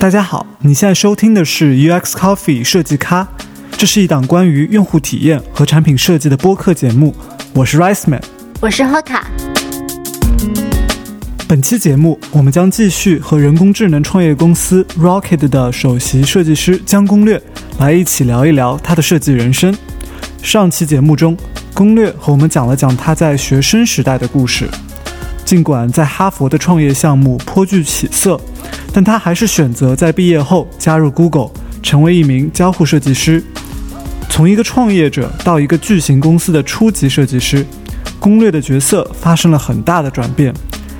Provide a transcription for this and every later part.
大家好，你现在收听的是 UX Coffee 设计咖，这是一档关于用户体验和产品设计的播客节目。我是 Rice Man，我是 Hoka。本期节目，我们将继续和人工智能创业公司 Rocket 的首席设计师江攻略来一起聊一聊他的设计人生。上期节目中，攻略和我们讲了讲他在学生时代的故事。尽管在哈佛的创业项目颇具起色，但他还是选择在毕业后加入 Google，成为一名交互设计师。从一个创业者到一个巨型公司的初级设计师，攻略的角色发生了很大的转变。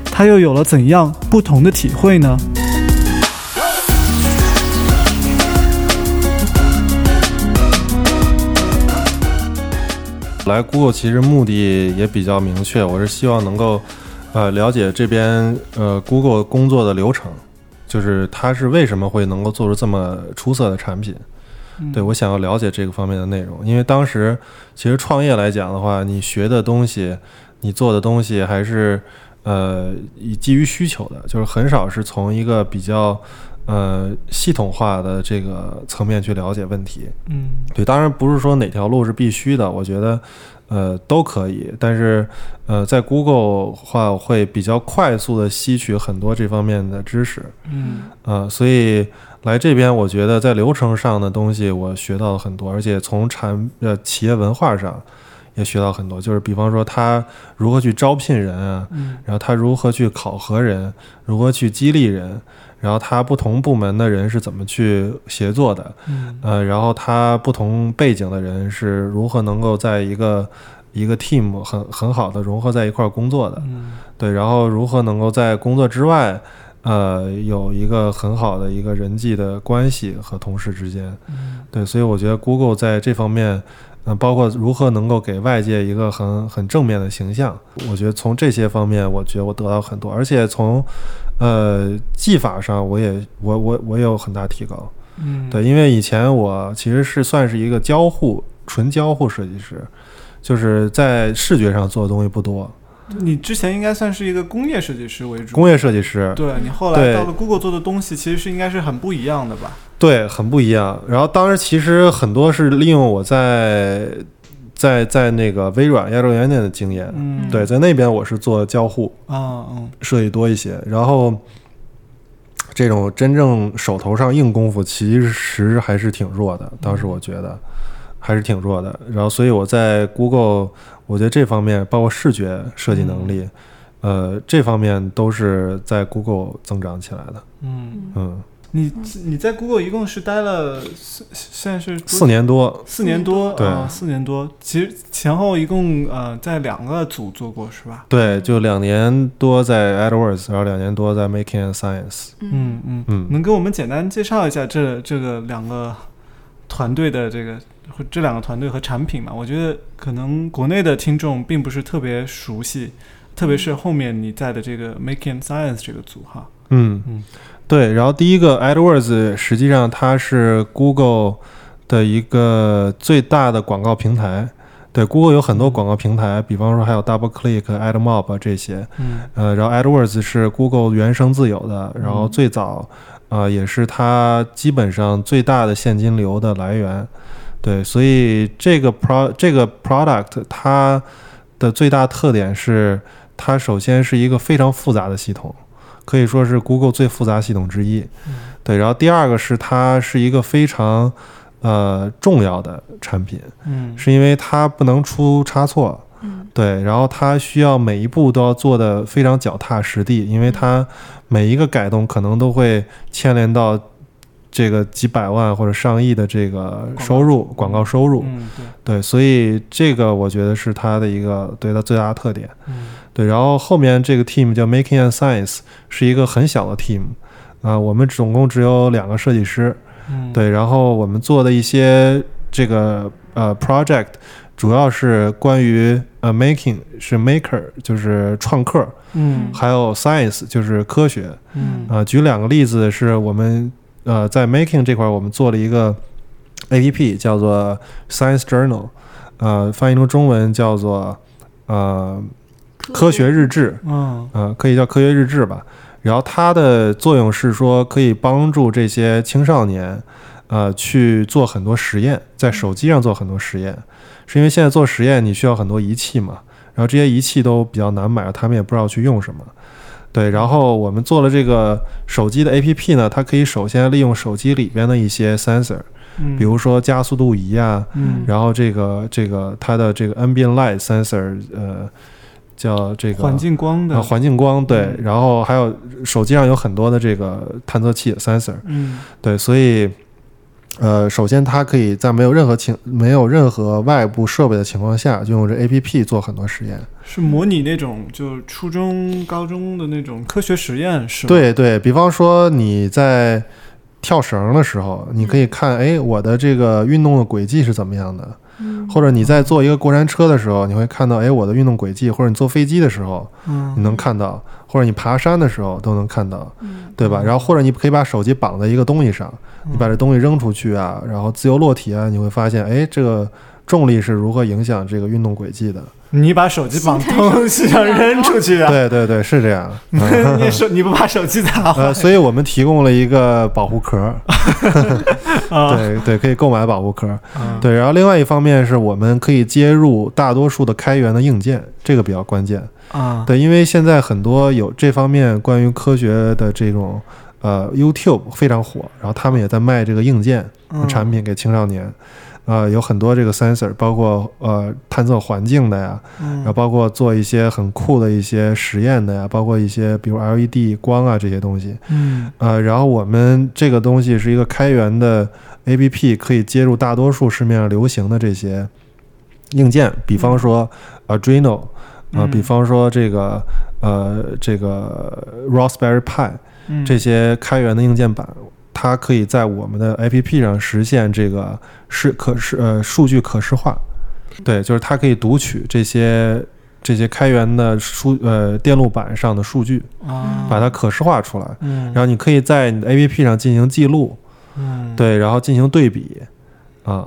他又有了怎样不同的体会呢？来 Google 其实目的也比较明确，我是希望能够，呃，了解这边呃 Google 工作的流程，就是它是为什么会能够做出这么出色的产品。对我想要了解这个方面的内容，因为当时其实创业来讲的话，你学的东西，你做的东西还是呃以基于需求的，就是很少是从一个比较呃系统化的这个层面去了解问题。嗯，对，当然不是说哪条路是必须的，我觉得呃都可以，但是呃在 Google 话会比较快速的吸取很多这方面的知识。嗯，呃，所以。来这边，我觉得在流程上的东西我学到了很多，而且从产呃企业文化上也学到很多。就是比方说他如何去招聘人啊，然后他如何去考核人，如何去激励人，然后他不同部门的人是怎么去协作的，呃，然后他不同背景的人是如何能够在一个一个 team 很很好的融合在一块儿工作的，对，然后如何能够在工作之外。呃，有一个很好的一个人际的关系和同事之间，对，所以我觉得 Google 在这方面，嗯，包括如何能够给外界一个很很正面的形象，我觉得从这些方面，我觉得我得到很多，而且从呃技法上，我也我我我也有很大提高，嗯，对，因为以前我其实是算是一个交互纯交互设计师，就是在视觉上做的东西不多。你之前应该算是一个工业设计师为主，工业设计师。对你后来到了 Google 做的东西，其实是应该是很不一样的吧？对，很不一样。然后当时其实很多是利用我在在在那个微软亚洲园店的经验。嗯，对，在那边我是做交互啊，嗯，设计多一些。然后这种真正手头上硬功夫其实还是挺弱的。当时我觉得还是挺弱的。然后所以我在 Google。我觉得这方面包括视觉设计能力，呃，这方面都是在 Google 增长起来的。嗯嗯，你你在 Google 一共是待了四，现在是四年多，四年多，对，四年多。其实前后一共呃在两个组做过是吧？对，就两年多在 AdWords，然后两年多在 Making Science。嗯嗯嗯，能给我们简单介绍一下这这个两个团队的这个？这两个团队和产品嘛，我觉得可能国内的听众并不是特别熟悉，特别是后面你在的这个 Making Science 这个组哈。嗯嗯，对。然后第一个 AdWords 实际上它是 Google 的一个最大的广告平台。对，Google 有很多广告平台，比方说还有 DoubleClick、AdMob 这些。嗯。呃，然后 AdWords 是 Google 原生自有的，然后最早啊也是它基本上最大的现金流的来源。对，所以这个 pro 这个 product 它的最大特点是，它首先是一个非常复杂的系统，可以说是 Google 最复杂系统之一。对，然后第二个是它是一个非常呃重要的产品，嗯，是因为它不能出差错，嗯，对，然后它需要每一步都要做的非常脚踏实地，因为它每一个改动可能都会牵连到。这个几百万或者上亿的这个收入，广告收入，嗯，对，对，所以这个我觉得是它的一个对它最大的特点，嗯，对。然后后面这个 team 叫 Making and Science，是一个很小的 team，啊，我们总共只有两个设计师，嗯，对。然后我们做的一些这个呃 project，主要是关于呃 making 是 maker 就是创客，嗯，还有 science 就是科学，嗯，啊，举两个例子是我们。呃，在 making 这块，我们做了一个 A P P，叫做 Science Journal，呃，翻译成中文叫做呃科学日志，嗯，呃，可以叫科学日志吧。然后它的作用是说可以帮助这些青少年，呃，去做很多实验，在手机上做很多实验，是因为现在做实验你需要很多仪器嘛，然后这些仪器都比较难买，他们也不知道去用什么。对，然后我们做了这个手机的 APP 呢，它可以首先利用手机里边的一些 sensor，嗯。比如说加速度仪啊，嗯，然后这个这个它的这个 ambient light sensor，呃，叫这个环境光的啊环境光对嗯，然后还有手机上有很多的这个探测器 sensor，嗯。对，所以呃，首先它可以在没有任何情没有任何外部设备的情况下，就用这 APP 做很多实验。是模拟那种就初中、高中的那种科学实验是吗？，对对，比方说你在跳绳的时候，你可以看，哎，我的这个运动的轨迹是怎么样的？嗯或者你在坐一个过山车的时候，你会看到，哎，我的运动轨迹；或者你坐飞机的时候，嗯你能看到；或者你爬山的时候都能看到，嗯对吧？然后或者你可以把手机绑在一个东西上，你把这东西扔出去啊，然后自由落体啊，你会发现，哎，这个重力是如何影响这个运动轨迹的？你把手机绑东西 上扔出去啊？对对对，是这样。你手你不把手机砸坏 呃，所以我们提供了一个保护壳，啊？对对，可以购买保护壳。嗯对，然后另外一方面是我们可以接入大多数的开源的硬件，这个比较关键。啊，对，因为现在很多有这方面关于科学的这种呃 YouTube 非常火，然后他们也在卖这个硬件嗯产品给青少年。呃，有很多这个 sensor，包括呃探测环境的呀，嗯。然后包括做一些很酷的一些实验的呀，包括一些比如 LED 光啊这些东西。嗯。呃，然后我们这个东西是一个开源的 APP，可以接入大多数市面上流行的这些硬件，比方说 Arduino，啊、嗯。比方说这个呃这个 Raspberry Pi 嗯。这些开源的硬件板，它可以在我们的 APP 上实现这个是可视呃数据可视化，对，就是它可以读取这些这些开源的数呃电路板上的数据，啊，把它可视化出来。嗯，然后你可以在你的 APP 上进行记录，嗯，对，然后进行对比，啊，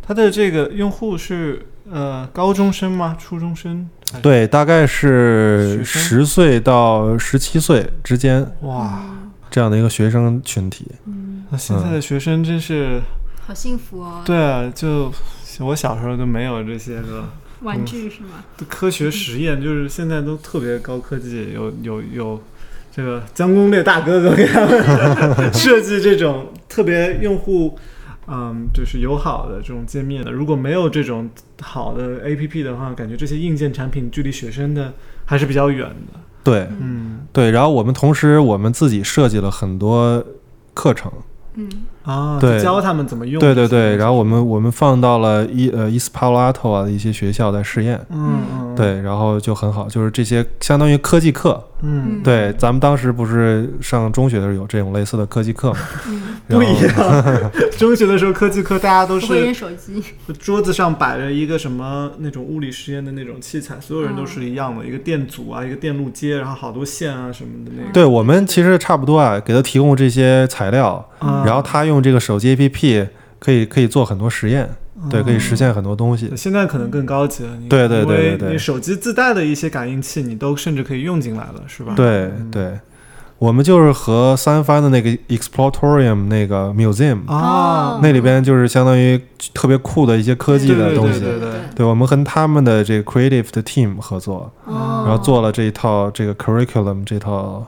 它的这个用户是呃高中生吗？初中生？对，大概是十岁到十七岁之间。哇，这样的一个学生群体。嗯，那现在的学生真是，好幸福哦，对啊，就我小时候都没有这些个玩具是吗？科学实验，就是现在都特别高科技，有有有这个江攻略大哥哥给他们设计这种特别用户。嗯，就是友好的这种界面的。如果没有这种好的 APP 的话，感觉这些硬件产品距离学生的还是比较远的。对嗯。对，然后我们同时我们自己设计了很多课程，嗯啊，对。教他们怎么用。对对对，然后我们我们放到了伊呃伊斯帕拉托啊的一些学校在试验，嗯嗯，对，然后就很好，就是这些相当于科技课，嗯，对，咱们当时不是上中学的时候有这种类似的科技课吗，嗯，不一样。中学的时候科技课大家都不会扔是手机，桌子上摆着一个什么那种物理实验的那种器材，所有人都是一样的，一个电阻啊，一个电路接，然后好多线啊什么的那个。对我们其实差不多啊，给他提供这些材料，啊。然后他用这个手机 APP 可以可以做很多实验，对，可以实现很多东西。现在可能更高级了，你对对对对对。你手机自带的一些感应器，你都甚至可以用进来了，是吧？对嗯。对，我们就是和三番的那个 Exploratorium 那个 Museum，、啊，那里边就是相当于特别酷的一些科技的对对东西。对对。对我们和他们的这个 creative 的 team 合作，哦，然后做了这一套这个 curriculum 这套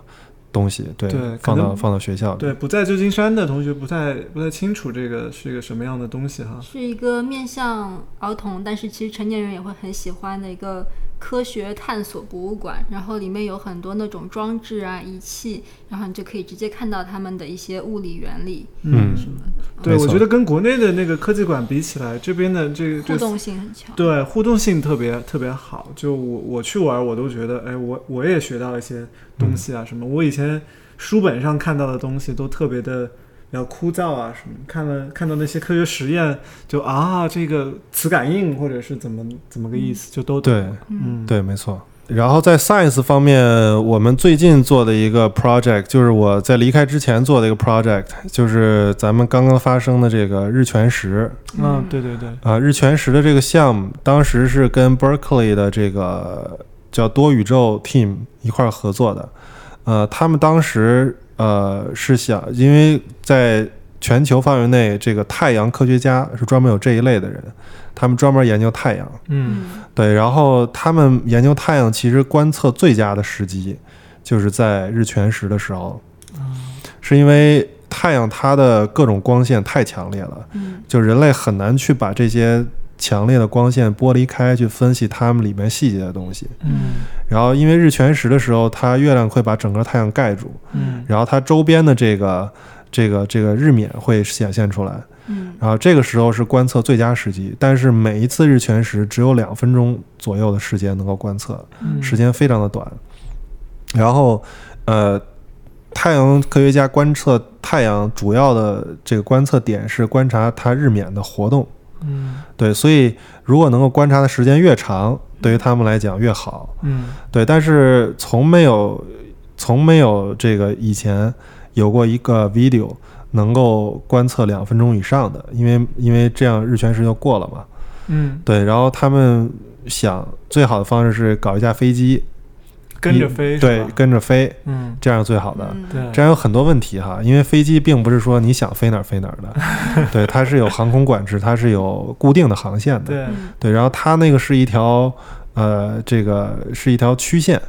东西，对，对放到放到学校里。对，不在旧金山的同学不太不太清楚这个是一个什么样的东西哈。是一个面向儿童，但是其实成年人也会很喜欢的一个科学探索博物馆。然后里面有很多那种装置啊、仪器，然后你就可以直接看到他们的一些物理原理嗯什么的，对，我觉得跟国内的那个科技馆比起来，这边的这个互动性很强。对互动性特别特别好。就我我去玩，我都觉得，哎，我我也学到一些东西啊，什么我以前书本上看到的东西都特别的比较枯燥啊，什么看了看到那些科学实验，就啊这个磁感应或者是怎么怎么个意思，就都对嗯，对，没错。然后在 science 方面，我们最近做的一个 project，就是我在离开之前做的一个 project，就是咱们刚刚发生的这个日全食。嗯，对对对，啊，日全食的这个项目，当时是跟 Berkeley 的这个叫多宇宙 team 一块儿合作的。呃，他们当时呃是想，因为在全球范围内，这个太阳科学家是专门有这一类的人，他们专门研究太阳。嗯。对，然后他们研究太阳，其实观测最佳的时机就是在日全食的时候，是因为太阳它的各种光线太强烈了，嗯。就人类很难去把这些强烈的光线剥离开，去分析它们里面细节的东西。嗯。然后因为日全食的时候，它月亮会把整个太阳盖住，嗯。然后它周边的这个这个这个日冕会显现出来，嗯。然后这个时候是观测最佳时机，但是每一次日全食只有两分钟左右的时间能够观测，嗯。时间非常的短。然后，呃，太阳科学家观测太阳主要的这个观测点是观察它日冕的活动，嗯对，所以如果能够观察的时间越长，对于他们来讲越好。嗯对，但是从没有从没有这个以前有过一个 video 能够观测两分钟以上的，因为因为这样日全食就过了嘛。嗯，对，然后他们想最好的方式是搞一架飞机，跟着飞对，跟着飞，嗯。这样最好的。嗯。对，这样有很多问题哈，因为飞机并不是说你想飞哪儿飞哪儿的，对，它是有航空管制，它是有固定的航线的，对，嗯对，然后它那个是一条呃，这个是一条曲线，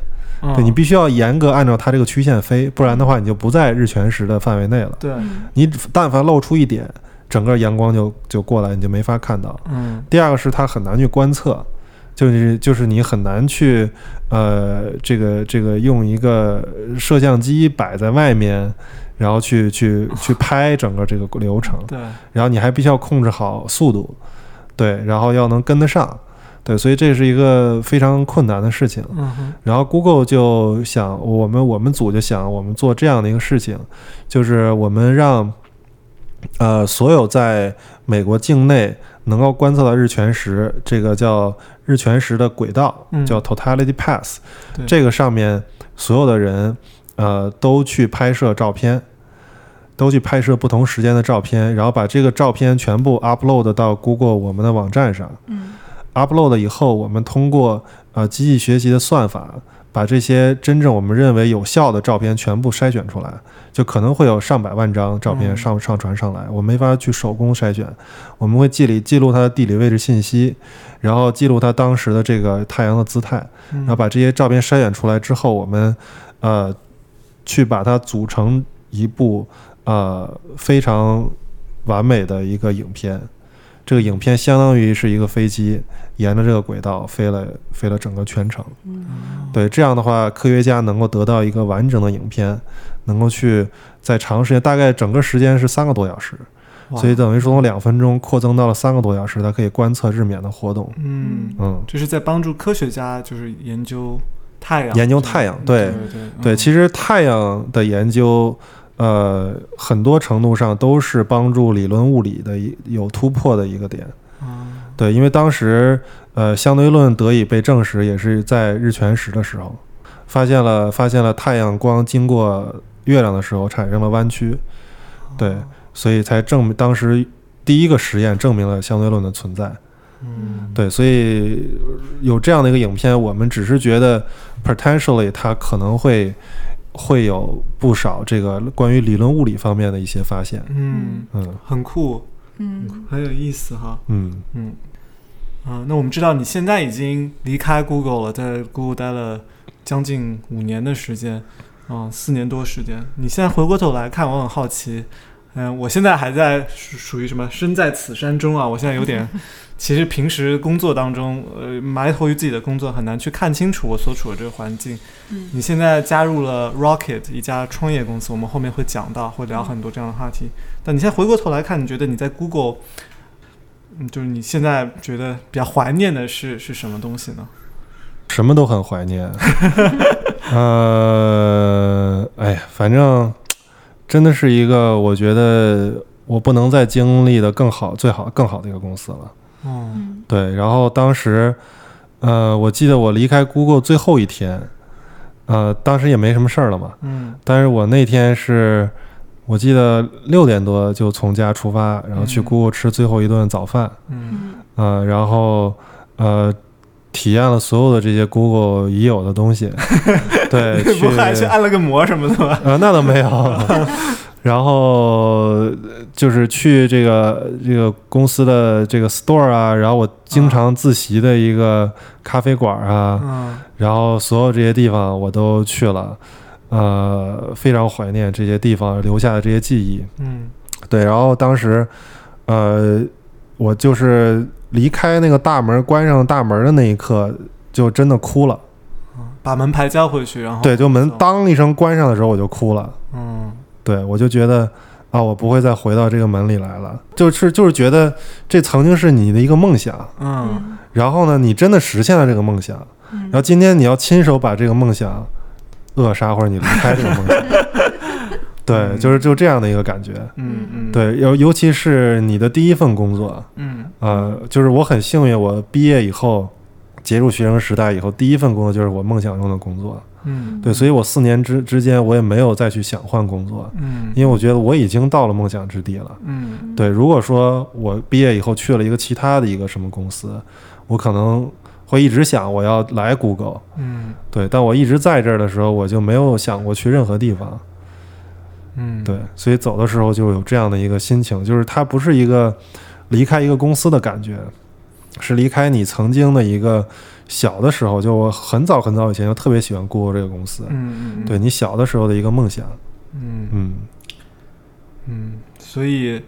嗯。对你必须要严格按照它这个曲线飞，不然的话你就不在日全食的范围内了。对，嗯你但凡露出一点，整个阳光就就过来，你就没法看到。嗯。第二个是它很难去观测，就是就是你很难去呃这个这个用一个摄像机摆在外面，然后去去去拍整个这个流程，对，然后你还必须要控制好速度，对，然后要能跟得上，对，所以这是一个非常困难的事情。嗯哼然后 Google 就想，我们我们组就想，我们做这样的一个事情，就是我们让呃所有在美国境内能够观测到日全食，这个叫日全食的轨道，嗯叫 Totality Pass，对这个上面所有的人呃都去拍摄照片。都去拍摄不同时间的照片，然后把这个照片全部 upload 到 Google 我们的网站上。嗯 upload 以后，我们通过呃机器学习的算法，把这些真正我们认为有效的照片全部筛选出来，就可能会有上百万张照片嗯上上传上来，我没法去手工筛选，我们会记里记录它的地理位置信息，然后记录它当时的这个太阳的姿态，嗯然后把这些照片筛选出来之后，我们呃去把它组成一部呃非常完美的一个影片。这个影片相当于是一个飞机沿着这个轨道飞了飞了整个全程。嗯对，这样的话，科学家能够得到一个完整的影片，能够去在长时间，大概整个时间是三个多小时，所以等于说从两分钟扩增到了三个多小时，它可以观测日冕的活动。嗯，嗯，这是在帮助科学家就是研究太阳，研究太阳对对对对，嗯其实太阳的研究，呃，很多程度上都是帮助理论物理的一有突破的一个点。嗯对，因为当时呃相对论得以被证实，也是在日全食的时候，发现了发现了太阳光经过月亮的时候产生了弯曲，对，所以才证明当时第一个实验证明了相对论的存在。嗯对，所以有这样的一个影片，我们只是觉得 potentially 它可能会会有不少这个关于理论物理方面的一些发现。嗯，嗯很酷，嗯很有意思哈。嗯嗯，啊，那我们知道你现在已经离开 Google 了，在 Google 待了将近五年的时间，啊，四年多时间。你现在回过头来看，我很好奇，嗯，我现在还在属属于什么身在此山中啊？我现在有点，其实平时工作当中，呃，埋头于自己的工作，很难去看清楚我所处的这个环境。嗯你现在加入了 Rocket 一家创业公司，我们后面会讲到，会聊很多这样的话题。但你现在回过头来看，你觉得你在 Google，嗯，就是你现在觉得比较怀念的是是什么东西呢？什么都很怀念。呃，哎呀，反正真的是一个我觉得我不能再经历的更好、最好、更好的一个公司了。哦，嗯。对，然后当时，呃，我记得我离开 Google 最后一天，呃，当时也没什么事儿了嘛，嗯。但是我那天是，我记得六点多就从家出发，然后去嗯。Google 吃最后一顿早饭，嗯嗯。呃，然后呃，体验了所有的这些 Google 已有的东西。对，去不还去按了个摩什么的吗？呃，那倒没有。然后就是去这个这个公司的这个 store 啊，然后我经常自习的一个咖啡馆啊，嗯然后所有这些地方我都去了，呃，非常怀念这些地方留下的这些记忆。嗯对，然后当时，呃，我就是离开那个大门，关上大门的那一刻，就真的哭了。把门牌交回去，然后对，就门当一声关上的时候，我就哭了。嗯对，我就觉得啊，我不会再回到这个门里来了。就是就是觉得这曾经是你的一个梦想，嗯然后呢，你真的实现了这个梦想，嗯然后今天你要亲手把这个梦想扼杀，或者你离开这个梦想。对，嗯就是就这样的一个感觉。嗯嗯，对，尤尤其是你的第一份工作，嗯呃，就是我很幸运，我毕业以后结束学生时代以后，第一份工作就是我梦想中的工作。嗯对，所以我四年之之间，我也没有再去想换工作，嗯因为我觉得我已经到了梦想之地了。嗯对，如果说我毕业以后去了一个其他的一个什么公司，我可能会一直想我要来 Google，嗯对，但我一直在这儿的时候，我就没有想过去任何地方。嗯。对，所以走的时候就有这样的一个心情，就是它不是一个离开一个公司的感觉，是离开你曾经的一个小的时候，就我很早很早以前就特别喜欢 Google 这个公司，嗯嗯对你小的时候的一个梦想。嗯。嗯。嗯，所以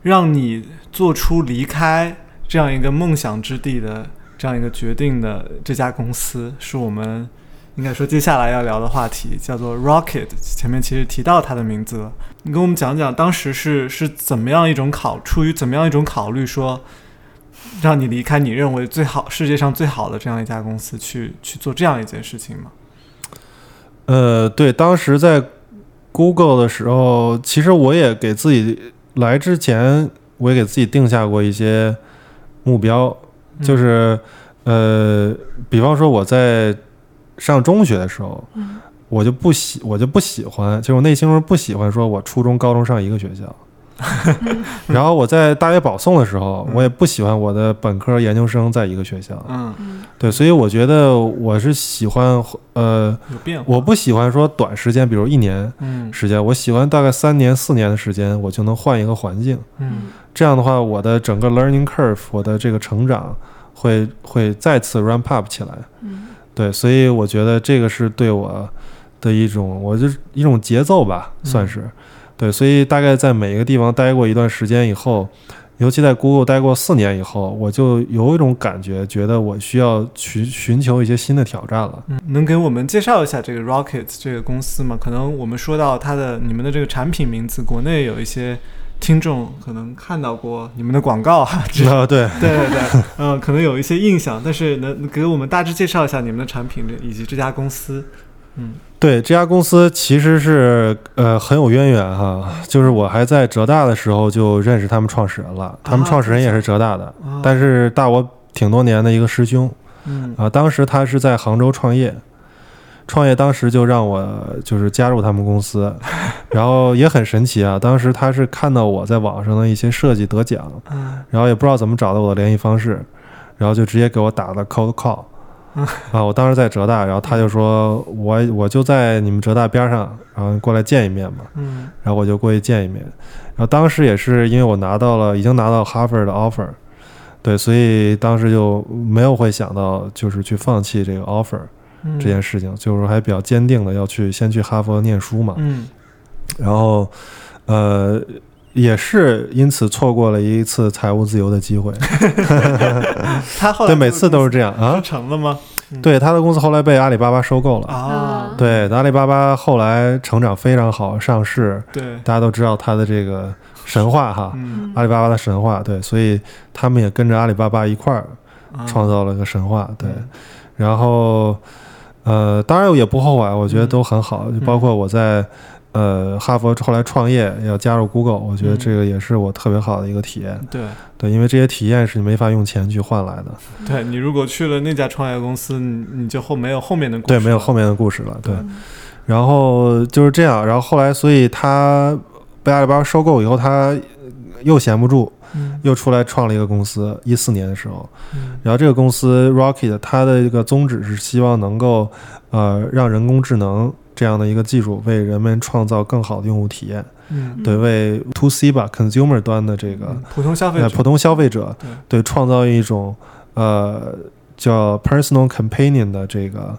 让你做出离开这样一个梦想之地的这样一个决定的这家公司，是我们应该说接下来要聊的话题，叫做 Rocket。前面其实提到它的名字了，你跟我们讲讲当时是是怎么样一种考，出于怎么样一种考虑说。让你离开你认为最好、世界上最好的这样一家公司，去去做这样一件事情吗？呃，对，当时在 Google 的时候，其实我也给自己来之前，我也给自己定下过一些目标，就是呃，比方说我在上中学的时候，嗯我就不喜，我就不喜欢，就是我内心中不喜欢说我初中、高中上一个学校。然后我在大学保送的时候，我也不喜欢我的本科、研究生在一个学校。嗯，嗯对，所以我觉得我是喜欢，呃，有变化。我不喜欢说短时间，比如一年嗯时间，我喜欢大概三年、四年的时间，我就能换一个环境。嗯这样的话，我的整个 learning curve，我的这个成长会会再次 ramp up 起来。嗯对，所以我觉得这个是对我的一种，我就是一种节奏吧，算是。对，所以大概在每一个地方待过一段时间以后，尤其在 Google 待过四年以后，我就有一种感觉，觉得我需要去寻求一些新的挑战了。嗯，能给我们介绍一下这个 Rocket 这个公司吗？可能我们说到它的你们的这个产品名字，国内有一些听众可能看到过你们的广告哈，这啊，对，对对对，嗯，可能有一些印象，但是能能给我们大致介绍一下你们的产品以及这家公司？嗯。对，这家公司其实是呃很有渊源哈，就是我还在浙大的时候就认识他们创始人了，他们创始人也是浙大的，啊，但是大我挺多年的一个师兄。嗯。啊，当时他是在杭州创业，创业当时就让我就是加入他们公司，然后也很神奇啊，当时他是看到我在网上的一些设计得奖，嗯然后也不知道怎么找到我的联系方式，然后就直接给我打了 cold call。啊，我当时在浙大，然后他就说我我就在你们浙大边上，然后过来见一面嘛，嗯然后我就过去见一面。然后当时也是因为我拿到了已经拿到哈佛的 offer，对，所以当时就没有会想到就是去放弃这个 offer 嗯，这件事情，就是还比较坚定的要去先去哈佛念书嘛。嗯然后呃也是因此错过了一次财务自由的机会。他后来对，每次都是这样啊啊。成了吗？对，他的公司后来被阿里巴巴收购了。啊，对，阿里巴巴后来成长非常好，上市，对，大家都知道他的这个神话哈，嗯阿里巴巴的神话。对，所以他们也跟着阿里巴巴一块儿啊创造了个神话。对，嗯然后呃，当然也不后悔，我觉得都很好。就包括我在呃哈佛后来创业要加入 Google，我觉得嗯这个也是我特别好的一个体验。对对，因为这些体验是你没法用钱去换来的。对，你如果去了那家创业公司，你你就后没有后面的故事对，没有后面的故事了。对，嗯然后就是这样，然后后来，所以他被阿里巴巴收购以后，他又闲不住，嗯。又出来创了一个公司，一四年的时候，嗯。然后这个公司 Rocket 它的一个宗旨是希望能够呃让人工智能这样的一个技术为人们创造更好的用户体验，嗯，对，为 To C 吧 consumer 端的这个嗯普通消费者，呃普通消费者对。对创造一种呃叫 personal companion 的这个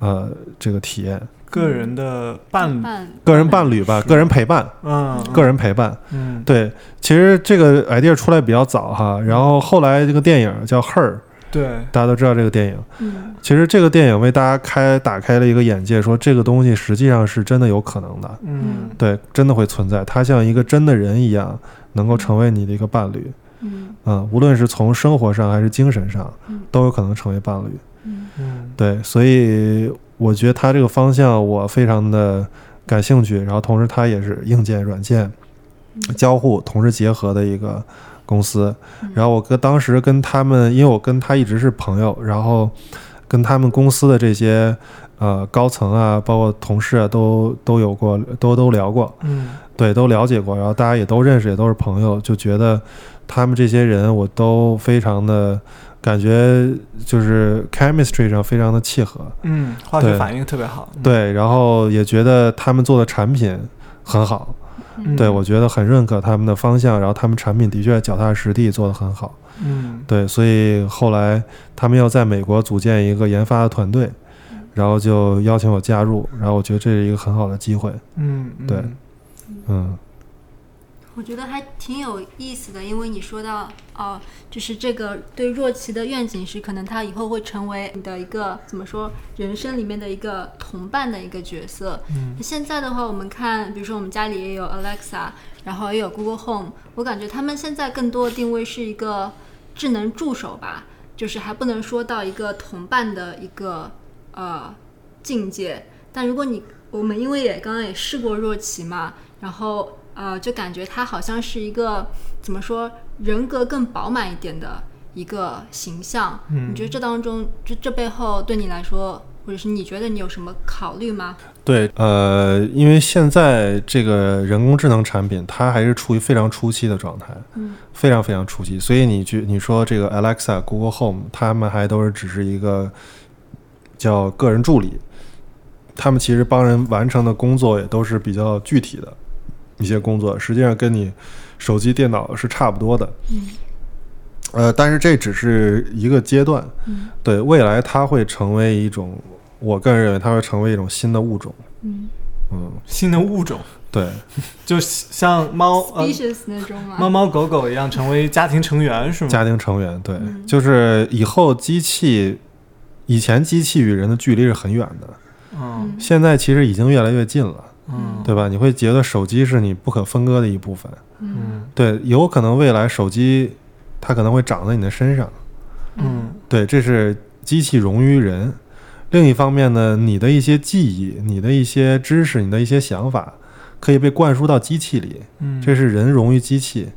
呃这个体验，个人的伴侣，个人伴侣吧，个人陪伴，嗯，个人陪伴。嗯，对，其实这个 idea 出来比较早哈，然后后来这个电影叫《Her》，对，大家都知道这个电影。嗯。其实这个电影为大家开打开了一个眼界，说这个东西实际上是真的有可能的，嗯。对，真的会存在。它像一个真的人一样，能够成为你的一个伴侣，嗯。嗯，无论是从生活上还是精神上嗯，都有可能成为伴侣。嗯。嗯。对，所以我觉得他这个方向我非常的感兴趣，然后同时他也是硬件、软件交互同时结合的一个公司。然后我跟当时跟他们，因为我跟他一直是朋友，然后跟他们公司的这些呃高层啊，包括同事啊，都都有过，都都聊过，嗯。对，都了解过，然后大家也都认识，也都是朋友，就觉得他们这些人我都非常的感觉就是 chemistry 上非常的契合，嗯，化学反应特别好，嗯，对，然后也觉得他们做的产品很好，嗯。对我觉得很认可他们的方向，然后他们产品的确脚踏实地做得很好，嗯。对，所以后来他们要在美国组建一个研发的团队，然后就邀请我加入，然后我觉得这是一个很好的机会，嗯，嗯。对。嗯我觉得还挺有意思的，因为你说到哦，就是这个对若琪的愿景是，可能他以后会成为你的一个怎么说，人生里面的一个同伴的一个角色。嗯现在的话，我们看，比如说我们家里也有 Alexa，然后也有 Google Home，我感觉他们现在更多的定位是一个智能助手吧，就是还不能说到一个同伴的一个呃境界。但如果你我们因为也刚刚也试过若琪嘛，然后呃就感觉他好像是一个怎么说人格更饱满一点的一个形象。嗯你觉得这当中这这背后对你来说，或者是你觉得你有什么考虑吗？对，呃，因为现在这个人工智能产品它还是处于非常初期的状态，嗯非常非常初期，所以你去你说这个 Alexa、Google Home，他们还都是只是一个叫个人助理，他们其实帮人完成的工作也都是比较具体的一些工作，实际上跟你手机、电脑是差不多的。嗯。呃，但是这只是一个阶段，嗯。对未来它会成为一种，我个人认为它会成为一种新的物种。嗯。嗯，新的物种，对，就像猫呃那种？猫猫狗狗一样成为家庭成员是吗？家庭成员，对，嗯。就是以后机器，以前机器与人的距离是很远的，嗯。现在其实已经越来越近了，嗯。对吧？你会觉得手机是你不可分割的一部分，嗯。嗯对，有可能未来手机它可能会长在你的身上，嗯。对，这是机器融于人。另一方面呢，你的一些记忆、你的一些知识、你的一些想法，可以被灌输到机器里，嗯，这是人融于机器，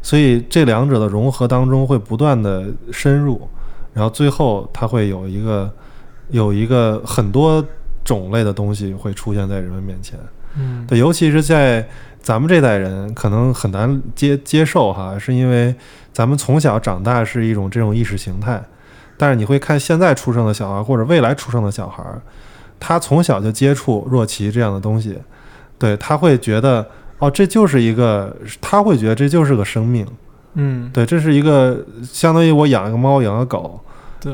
所以这两者的融合当中会不断的深入，然后最后它会有一个有一个很多种类的东西会出现在人们面前。嗯。对，尤其是在咱们这代人可能很难接接受哈，是因为咱们从小长大是一种这种意识形态，但是你会看现在出生的小孩或者未来出生的小孩，他从小就接触若琪这样的东西，对他会觉得哦，这就是一个，他会觉得这就是个生命，嗯。对，这是一个相当于我养一个猫养个狗对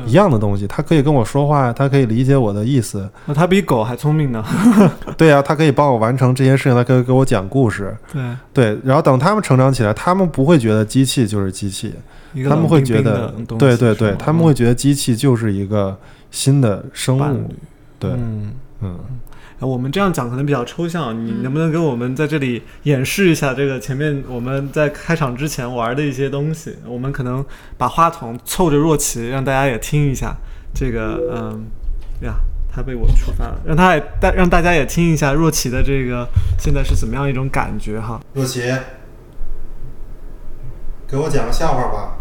一，样的东西，它可以跟我说话，它可以理解我的意思，那它比狗还聪明呢。对呀、它可以帮我完成这些事情，它可以给我讲故事。对，对，然后等他们成长起来，他们不会觉得机器就是机器，他们会觉得对对对，他们会觉得机器就是一个新的生物，对，嗯。我们这样讲可能比较抽象，你能不能给我们在这里演示一下这个前面我们在开场之前玩的一些东西？我们可能把话筒凑着若琪，让大家也听一下这个，嗯，呀，他被我触发了，让他也大让大家也听一下若琪的这个现在是怎么样一种感觉哈。若琪，给我讲个笑话吧。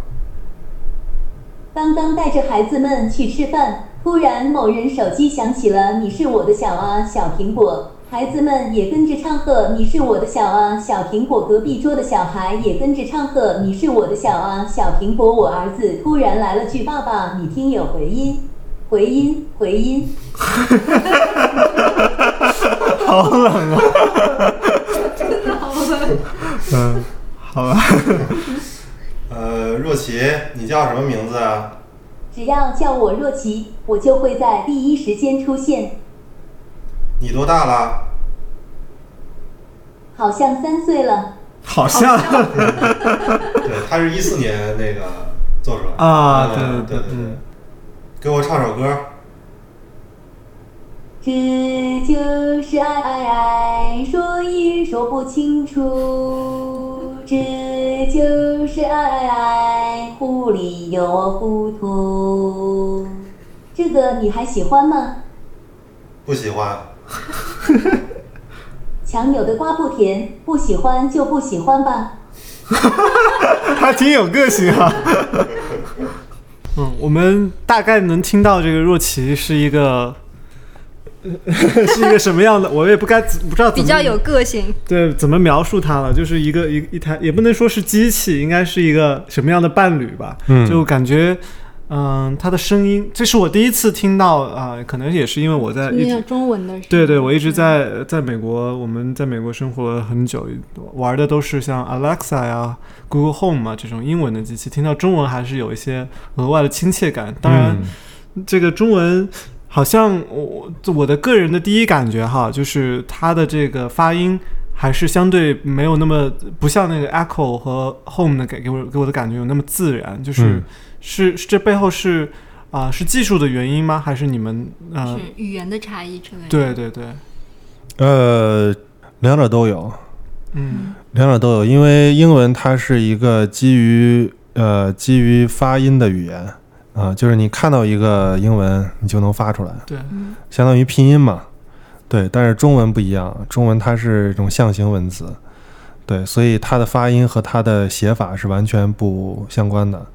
刚刚带着孩子们去吃饭，突然某人手机响起了“你是我的小啊，小苹果”，孩子们也跟着唱和，你是我的小啊，小苹果。隔壁桌的小孩也跟着唱和，你是我的小啊，小苹果。我儿子突然来了句爸爸，你听有回音，回音，回音。好冷啊！真的好冷。嗯，好吧。呃，若琪，你叫什么名字啊？只要叫我若琪，我就会在第一时间出现。你多大了？好像三岁了。好像 对，他是一四年那个做出来的啊，对对对对嗯，给我唱首歌。这就是爱爱爱，说也说不清楚。这就是爱爱爱，糊里又糊涂。这个你还喜欢吗？不喜欢。强扭的瓜不甜，不喜欢就不喜欢吧。还挺有个性啊。嗯，我们大概能听到这个若琪是一个 是一个什么样的，我也不该不知道怎么比较有个性，对怎么描述它了，就是一个一一台也不能说是机器，应该是一个什么样的伴侣吧？嗯就感觉。嗯，他的声音，这是我第一次听到啊、可能也是因为我在一直那种中文的。对对，我一直在在美国，我们在美国生活了很久，玩的都是像 Alexa 呀、Google Home 啊这种英文的机器，听到中文还是有一些额外的亲切感。当然，这个中文好像我我的个人的第一感觉哈，就是它的这个发音还是相对没有那么不像那个 Echo 和 Home 的给给我给我的感觉有那么自然，就是、嗯。是是这背后是啊、是技术的原因吗？还是你们呃是语言的差异之类的。对对对，呃，两者都有，嗯。两者都有，因为英文它是一个基于呃基于发音的语言啊、就是你看到一个英文，你就能发出来，对，嗯相当于拼音嘛。对，但是中文不一样，中文它是一种象形文字，对，所以它的发音和它的写法是完全不相关的。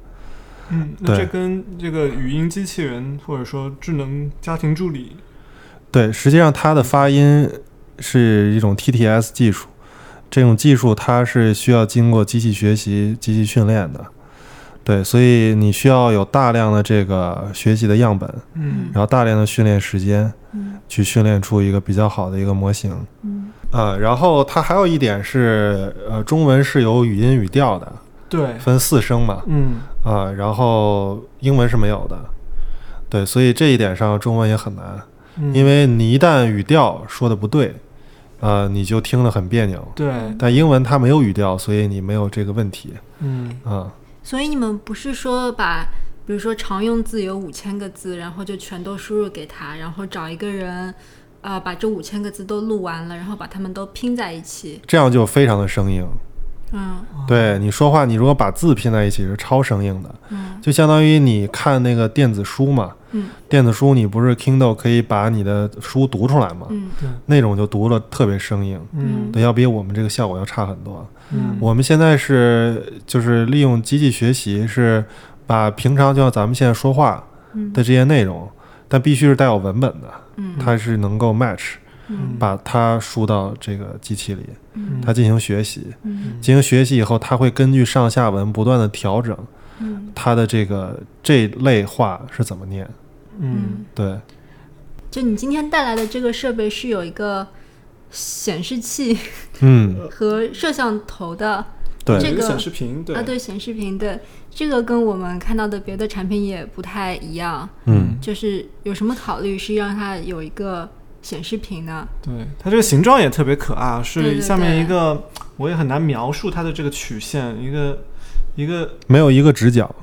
嗯，那这跟这个语音机器人或者说智能家庭助理，对，实际上它的发音是一种 TTS 技术，这种技术它是需要经过机器学习、机器训练的。对，所以你需要有大量的这个学习的样本，嗯。然后大量的训练时间，嗯。去训练出一个比较好的一个模型。嗯。呃，然后它还有一点是，呃，中文是有语音语调的，对，分四声嘛，嗯。啊、然后英文是没有的。对，所以这一点上中文也很难。嗯，因为你一旦语调说的不对，呃，你就听得很别扭。对，但英文它没有语调，所以你没有这个问题。嗯。啊、所以你们不是说把，比如说常用字有五千个字，然后就全都输入给他，然后找一个人，啊、把这五千个字都录完了，然后把它们都拼在一起。这样就非常的生硬。嗯对你说话，你如果把字拼在一起是超生硬的，嗯就相当于你看那个电子书嘛。嗯电子书你不是 Kindle 可以把你的书读出来嘛？嗯那种就读了特别生硬，嗯对，要比我们这个效果要差很多。嗯。我们现在是就是利用机器学习，是把平常就像咱们现在说话嗯。的这些内容，但必须是带有文本的，嗯。它是能够 match，嗯。把它输到这个机器里，嗯。它进行学习。嗯。进行学习以后，它会根据上下文不断的调整嗯。它的这个这类话是怎么念。嗯。对，就你今天带来的这个设备是有一个显示器嗯，和摄像头的对，这个显示屏，对。啊，对显示屏对。这个跟我们看到的别的产品也不太一样。嗯，就是有什么考虑是让它有一个显示屏呢？对，它这个形状也特别可爱，是下面对。一个，我也很难描述它的这个曲线，一个一个没有一个直角。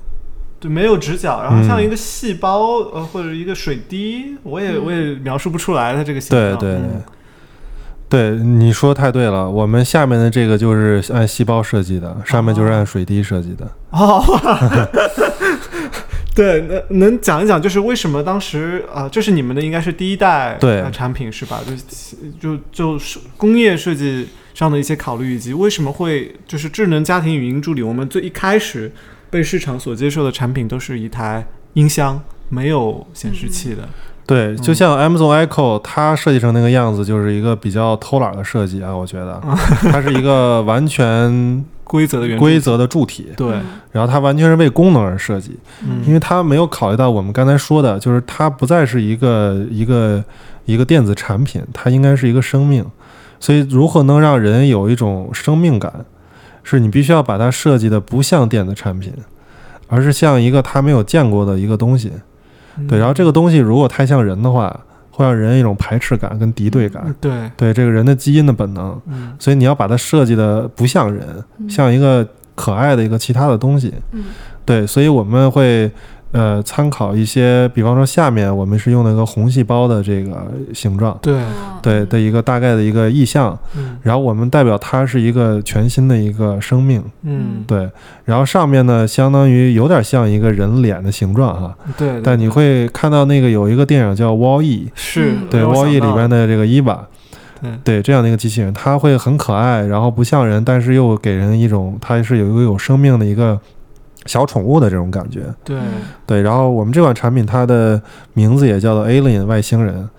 对没有直角，然后嗯。像一个细胞、呃或者一个水滴，我也、嗯。我也描述不出来它这个形状。对对对。嗯，对，你说太对了。我们下面的这个就是按细胞设计的，上面就是按水滴设计的。哦，对，能能讲一讲，就是为什么当时啊、这是你们的应该是第一代产品是吧？就就就是工业设计上的一些考虑，以及为什么会就是智能家庭语音助理，我们最一开始被市场所接受的产品都是一台音箱，没有显示器的。对，就像 Amazon Echo，它设计成那个样子，就是一个比较偷懒的设计啊，我觉得，它是一个完全 规则的原规则的柱体，对，然后它完全是为功能而设计，嗯。因为它没有考虑到我们刚才说的，就是它不再是一个一个一个电子产品，它应该是一个生命，所以如何能让人有一种生命感，是你必须要把它设计的不像电子产品，而是像一个他没有见过的一个东西。对，然后这个东西如果太像人的话，会让人一种排斥感跟敌对感。嗯对，对这个人的基因的本能，嗯。所以你要把它设计的不像人，嗯像一个可爱的一个其他的东西。嗯。对，所以我们会呃参考一些，比方说下面我们是用那个红细胞的这个形状，对，哦对的一个大概的一个意象，嗯。然后我们代表它是一个全新的一个生命。嗯，对，然后上面呢，相当于有点像一个人脸的形状哈，对，但你会看到那个有一个电影叫《Wall E》，是嗯。对，《Wall E》里边的，的这个伊娃，对。对这样的一个机器人，它会很可爱，然后不像人，但是又给人一种它是有一个有生命的一个小宠物的这种感觉。对，对，然后我们这款产品它的名字也叫做 Alien 外星人，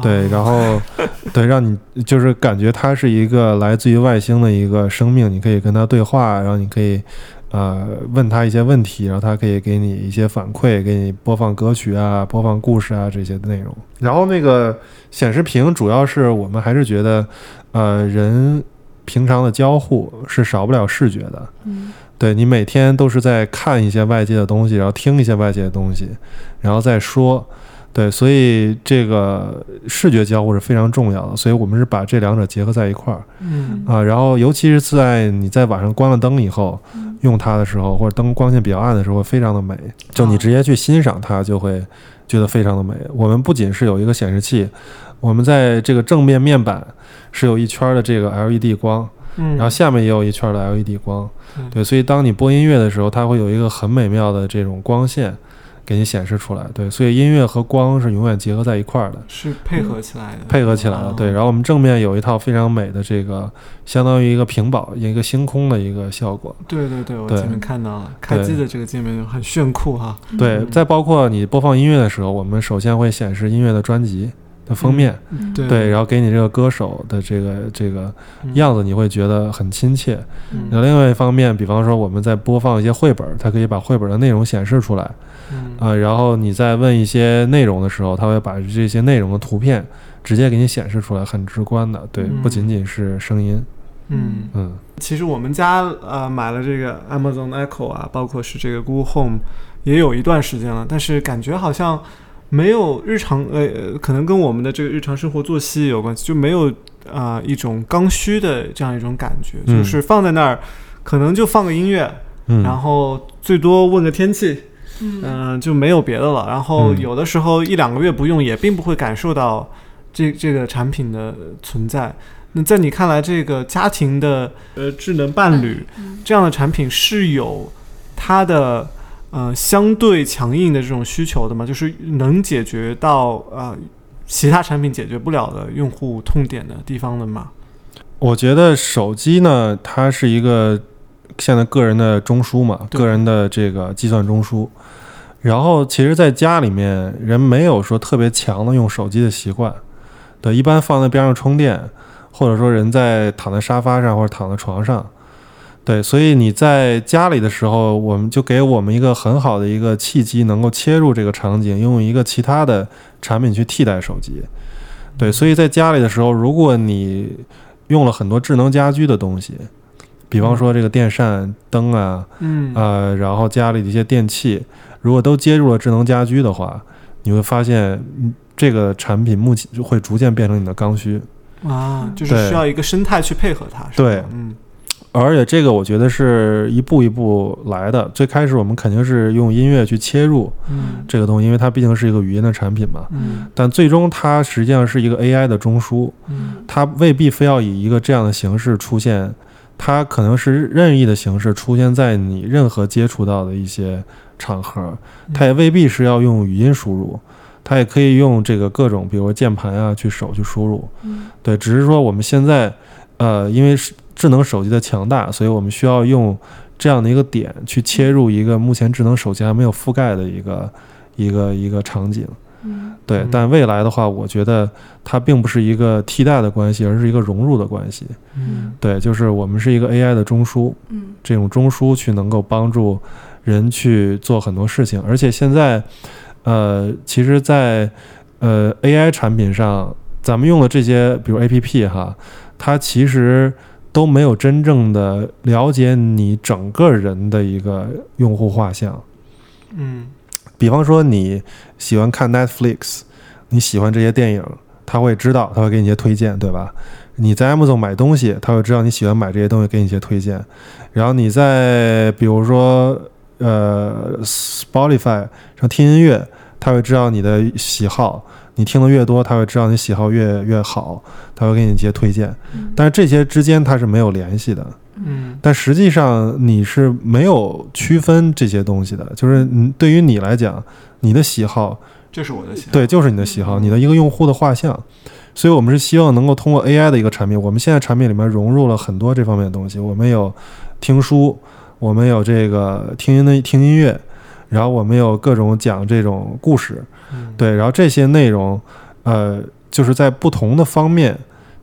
对，哦然后 对让你就是感觉它是一个来自于外星的一个生命，你可以跟它对话，然后你可以呃问它一些问题，然后它可以给你一些反馈，给你播放歌曲啊、播放故事啊这些内容。然后那个显示屏主要是我们还是觉得呃人平常的交互是少不了视觉的。嗯对你每天都是在看一些外界的东西，然后听一些外界的东西，然后再说。对，所以这个视觉交互是非常重要的，所以我们是把这两者结合在一块儿嗯啊。然后，尤其是在你在晚上关了灯以后用它的时候，或者灯光线比较暗的时候，非常的美。就你直接去欣赏它，就会觉得非常的美。我们不仅是有一个显示器，我们在这个正面面板是有一圈的这个 LED 光，嗯，然后下面也有一圈的 LED 光嗯，对，所以当你播音乐的时候，它会有一个很美妙的这种光线给你显示出来，对，所以音乐和光是永远结合在一块儿的，是配合起来的，配合起来了，对。然后我们正面有一套非常美的这个，相当于一个屏保，一个星空的一个效果，对对对，我前面看到了，开机的这个界面很炫酷哈，对。嗯。再包括你播放音乐的时候，我们首先会显示音乐的专辑的封面，嗯对对，然后给你这个歌手的这个这个样子，你会觉得很亲切。嗯那另外一方面，比方说我们在播放一些绘本，它可以把绘本的内容显示出来嗯啊、然后你在问一些内容的时候，它会把这些内容的图片直接给你显示出来，很直观的。对，嗯不仅仅是声音，嗯。嗯其实我们家呃买了这个 Amazon Echo 啊，包括是这个 Google Home，也有一段时间了，但是感觉好像没有日常呃，呃可能跟我们的这个日常生活作息有关系，就没有啊、一种刚需的这样一种感觉，嗯。就是放在那儿，可能就放个音乐，嗯，然后最多问个天气，嗯。嗯、就没有别的了。然后嗯。有的时候一两个月不用，也并不会感受到这这个产品的存在。那在你看来，这个家庭的呃智能伴侣嗯。这样的产品是有它的呃相对强硬的这种需求的嘛？就是能解决到呃其他产品解决不了的用户痛点的地方的嘛？我觉得手机呢，它是一个现在个人的中枢嘛，个人的这个计算中枢。然后，其实，在家里面，人没有说特别强的用手机的习惯，对，一般放在边上充电，或者说人在躺在沙发上或者躺在床上，对，所以你在家里的时候，我们就给我们一个很好的一个契机，能够切入这个场景，用一个其他的产品去替代手机。对，所以在家里的时候，如果你用了很多智能家居的东西，比方说这个电扇、灯啊，嗯呃，然后家里的一些电器，如果都接入了智能家居的话，你会发现，嗯这个产品目前就会逐渐变成你的刚需。啊，就是需要一个生态去配合它。是吧对嗯而且这个我觉得是一步一步来的。最开始我们肯定是用音乐去切入嗯这个东西，因为它毕竟是一个语音的产品嘛。嗯但最终它实际上是一个 AI 的中枢，嗯它未必非要以一个这样的形式出现，它可能是任意的形式出现在你任何接触到的一些场合，它也未必是要用语音输入，它也可以用这个各种，比如说键盘啊，去手去输入。嗯对，只是说我们现在，呃，因为是智能手机的强大，所以我们需要用这样的一个点去切入一个目前智能手机还没有覆盖的一个一个一个场景。嗯。对，嗯。但未来的话，我觉得它并不是一个替代的关系，而是一个融入的关系。嗯。对，就是我们是一个 AI 的中枢，嗯。这种中枢去能够帮助人去做很多事情，而且现在，呃，其实在，呃 AI 产品上，咱们用的这些，比如 APP 哈，它其实都没有真正的了解你整个人的一个用户画像。嗯比方说你喜欢看 Netflix，你喜欢这些电影，他会知道，他会给你一些推荐，对吧？你在 Amazon 买东西，他会知道你喜欢买这些东西，给你一些推荐。然后你在比如说呃 Spotify 上听音乐，他会知道你的喜好，你听的越多，他会知道你喜好越越好，他会给你一些推荐。嗯但是这些之间它是没有联系的。嗯但实际上你是没有区分这些东西的，就是你对于你来讲，你的喜好，这是我的喜好。对，就是你的喜好，你的一个用户的画像。所以我们是希望能够通过 AI 的一个产品，我们现在产品里面融入了很多这方面的东西，我们有听书，我们有这个听音的听音乐，然后我们有各种讲这种故事，嗯。对，然后这些内容，呃，就是在不同的方面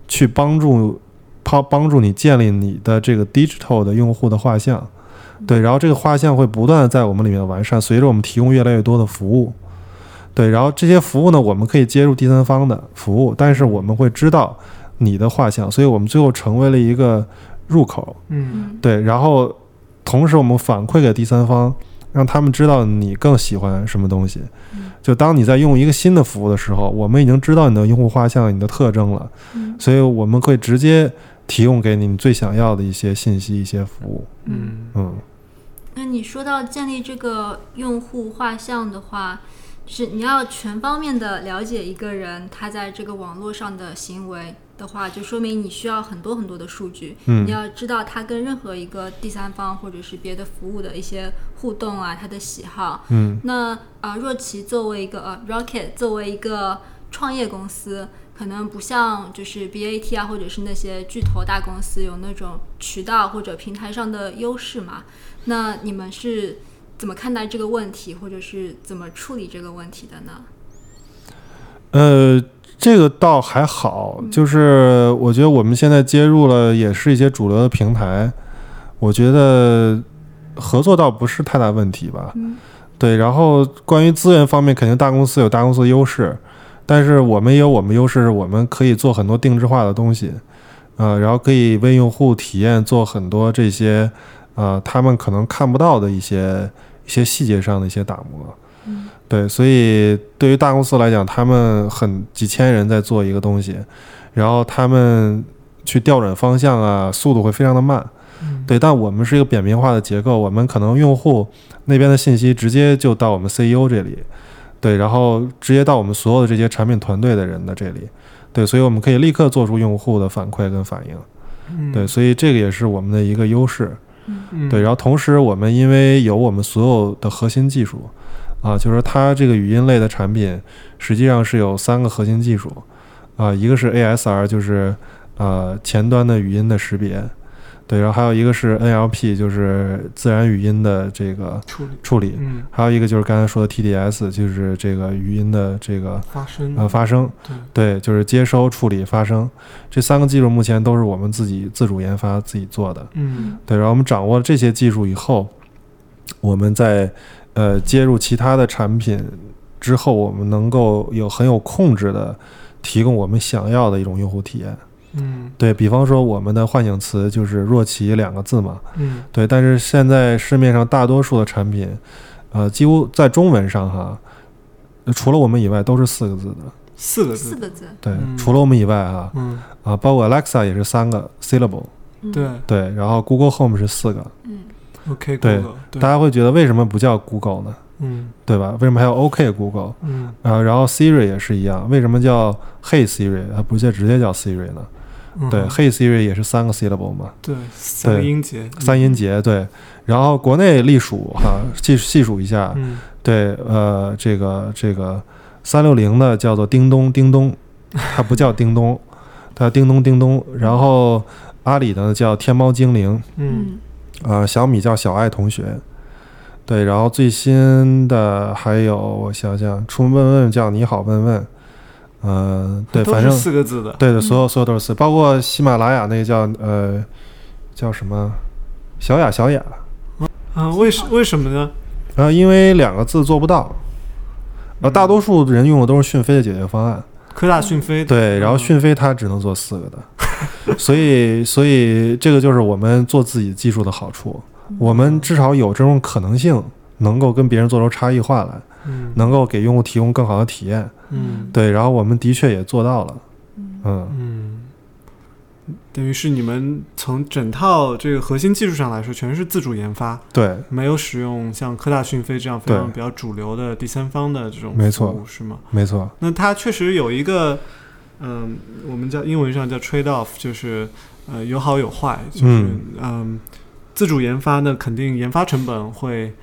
去帮助帮帮助你建立你的这个 digital 的用户的画像，对，然后这个画像会不断的在我们里面完善，随着我们提供越来越多的服务，对，然后这些服务呢，我们可以接入第三方的服务，但是我们会知道你的画像，所以我们最后成为了一个入口，嗯嗯。对，然后同时我们反馈给第三方，让他们知道你更喜欢什么东西。嗯。就当你在用一个新的服务的时候，我们已经知道你的用户画像、你的特征了，嗯。所以我们会直接提供给你你最想要的一些信息、一些服务。嗯。嗯。那你说到建立这个用户画像的话，就是你要全方面的了解一个人他在这个网络上的行为的话，就说明你需要很多很多的数据。嗯你要知道他跟任何一个第三方或者是别的服务的一些互动啊，他的喜好。嗯那啊、若琪作为一个呃 Rocket 作为一个创业公司，可能不像就是 BAT 啊，或者是那些巨头大公司有那种渠道或者平台上的优势嘛。那你们是怎么看待这个问题，或者是怎么处理这个问题的呢？呃，这个倒还好，就是我觉得我们现在接入了也是一些主流的平台，我觉得合作倒不是太大问题吧。嗯对，然后关于资源方面，肯定大公司有大公司的优势，但是我们也有我们优势，是我们可以做很多定制化的东西，呃，然后可以为用户体验做很多这些，呃，他们可能看不到的一些一些细节上的一些打磨。嗯对，所以对于大公司来讲，他们很几千人在做一个东西，然后他们去调转方向啊，速度会非常的慢。嗯对，但我们是一个扁平化的结构，我们可能用户那边的信息直接就到我们 CEO 这里，对，然后直接到我们所有的这些产品团队的人的这里，对，所以我们可以立刻做出用户的反馈跟反应，嗯对，所以这个也是我们的一个优势，嗯对，然后同时我们因为有我们所有的核心技术，啊，就是它这个语音类的产品实际上是有三个核心技术，啊，一个是 ASR，就是呃前端的语音的识别，对，然后还有一个是 NLP，就是自然语音的这个处理处理，嗯还有一个就是刚才说的 TDS，就是这个语音的这个发声呃发声，对对，就是接收、处理、发声，这三个技术目前都是我们自己自主研发、自己做的。嗯对，然后我们掌握了这些技术以后，我们在呃接入其他的产品之后，我们能够有很有控制的提供我们想要的一种用户体验。嗯。对比方说，我们的唤醒词就是“若琪”两个字嘛，嗯。对，但是现在市面上大多数的产品，呃，几乎在中文上哈，呃除了我们以外都是四个字的。四个字。四个字，对，嗯。除了我们以外哈，嗯。啊，包括 Alexa 也是三个 syllable，嗯。对。对，然后 Google Home 是四个，嗯 OK 对 Google 对大家会觉得为什么不叫 Google 呢？嗯对吧？为什么还有 OK Google？嗯啊，然后 Siri 也是一样，为什么叫 Hey Siri，它不叫直接叫 Siri 呢？嗯对，Hey Siri 也是三个 syllable 嘛，对三个音节三音节对。然后国内隶属哈，细细数一下，嗯对，呃，这个这个三六零的叫做叮咚叮咚，它不叫叮咚，它叮咚叮咚。然后阿里的叫天猫精灵，嗯嗯啊、小米叫小爱同学，对，然后最新的还有我想想，出门问问叫你好问问，呃，对，反正四个字的。对的，所有所有都是四，包括喜马拉雅那个叫呃叫什么？小雅小雅，啊，为什为什么呢？然后因为两个字做不到，呃大多数人用的都是讯飞的解决方案，科大讯飞对，然后嗯。讯飞它只能做四个的，所以所以这个就是我们做自己技术的好处，我们至少有这种可能性，能够跟别人做出差异化来，嗯。能够给用户提供更好的体验，嗯。对，然后我们的确也做到了，嗯，嗯，等于是你们从整套这个核心技术上来说，全是自主研发，对，没有使用像科大讯飞这样非常比较主流的第三方的这种没错是吗？没错，那它确实有一个，嗯，我们叫英文上叫 trade off，就是呃有好有坏，就是嗯嗯自主研发呢，肯定研发成本会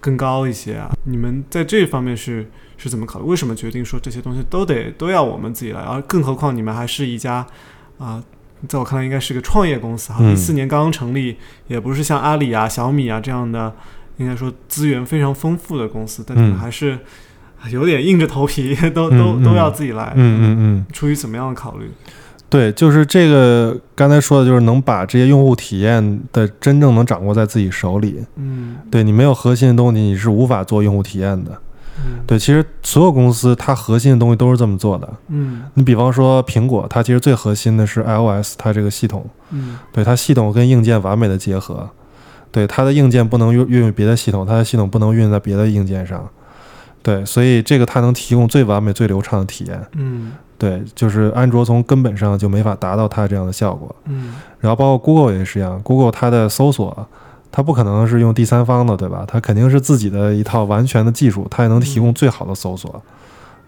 更高一些啊。你们在这方面是是怎么考虑？为什么决定说这些东西都得都要我们自己来？而更何况你们还是一家啊。在我看来，应该是个创业公司哈，四年刚刚成立，也不是像阿里啊、小米啊这样的，应该说资源非常丰富的公司，但你们嗯还是 有点硬着头皮，都都嗯都要自己来。嗯嗯嗯。出于怎么样的考虑？对，就是这个刚才说的，就是能把这些用户体验的真正能掌握在自己手里。嗯对你没有核心的东西，你是无法做用户体验的。嗯对，其实所有公司它核心的东西都是这么做的。嗯你比方说苹果，它其实最核心的是 iOS 它这个系统，嗯对它系统跟硬件完美的结合。对它的硬件不能运运用别的系统，它的系统不能运用在别的硬件上。对，所以这个它能提供最完美、最流畅的体验。嗯对，就是安卓从根本上就没法达到它这样的效果。嗯然后包括 Google 也是一样，Google 它的搜索，它不可能是用第三方的，对吧？它肯定是自己的一套完全的技术，它也能提供最好的搜索。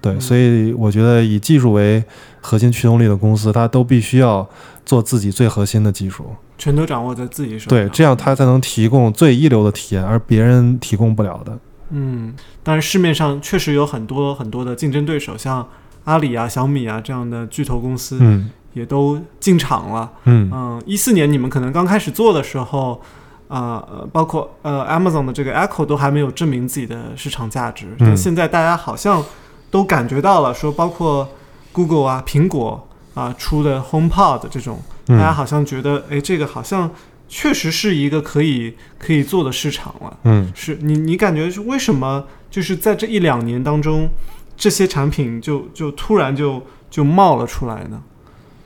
对，嗯所以我觉得以技术为核心驱动力的公司，它都必须要做自己最核心的技术，全都掌握在自己手上。对，这样它才能提供最一流的体验，而别人提供不了的。嗯，当然市面上确实有很多很多的竞争对手，像阿里啊、小米啊这样的巨头公司嗯。也都进场了。嗯。嗯，一四年你们可能刚开始做的时候，啊呃，包括呃 Amazon 的这个 Echo 都还没有证明自己的市场价值，但嗯现在大家好像都感觉到了，说包括 Google 啊、苹果啊出的 HomePod 这种，大家嗯好像觉得，哎，这个好像确实是一个可以可以做的市场了。嗯是你你感觉是为什么？就是在这一两年当中，这些产品就就突然就就冒了出来呢？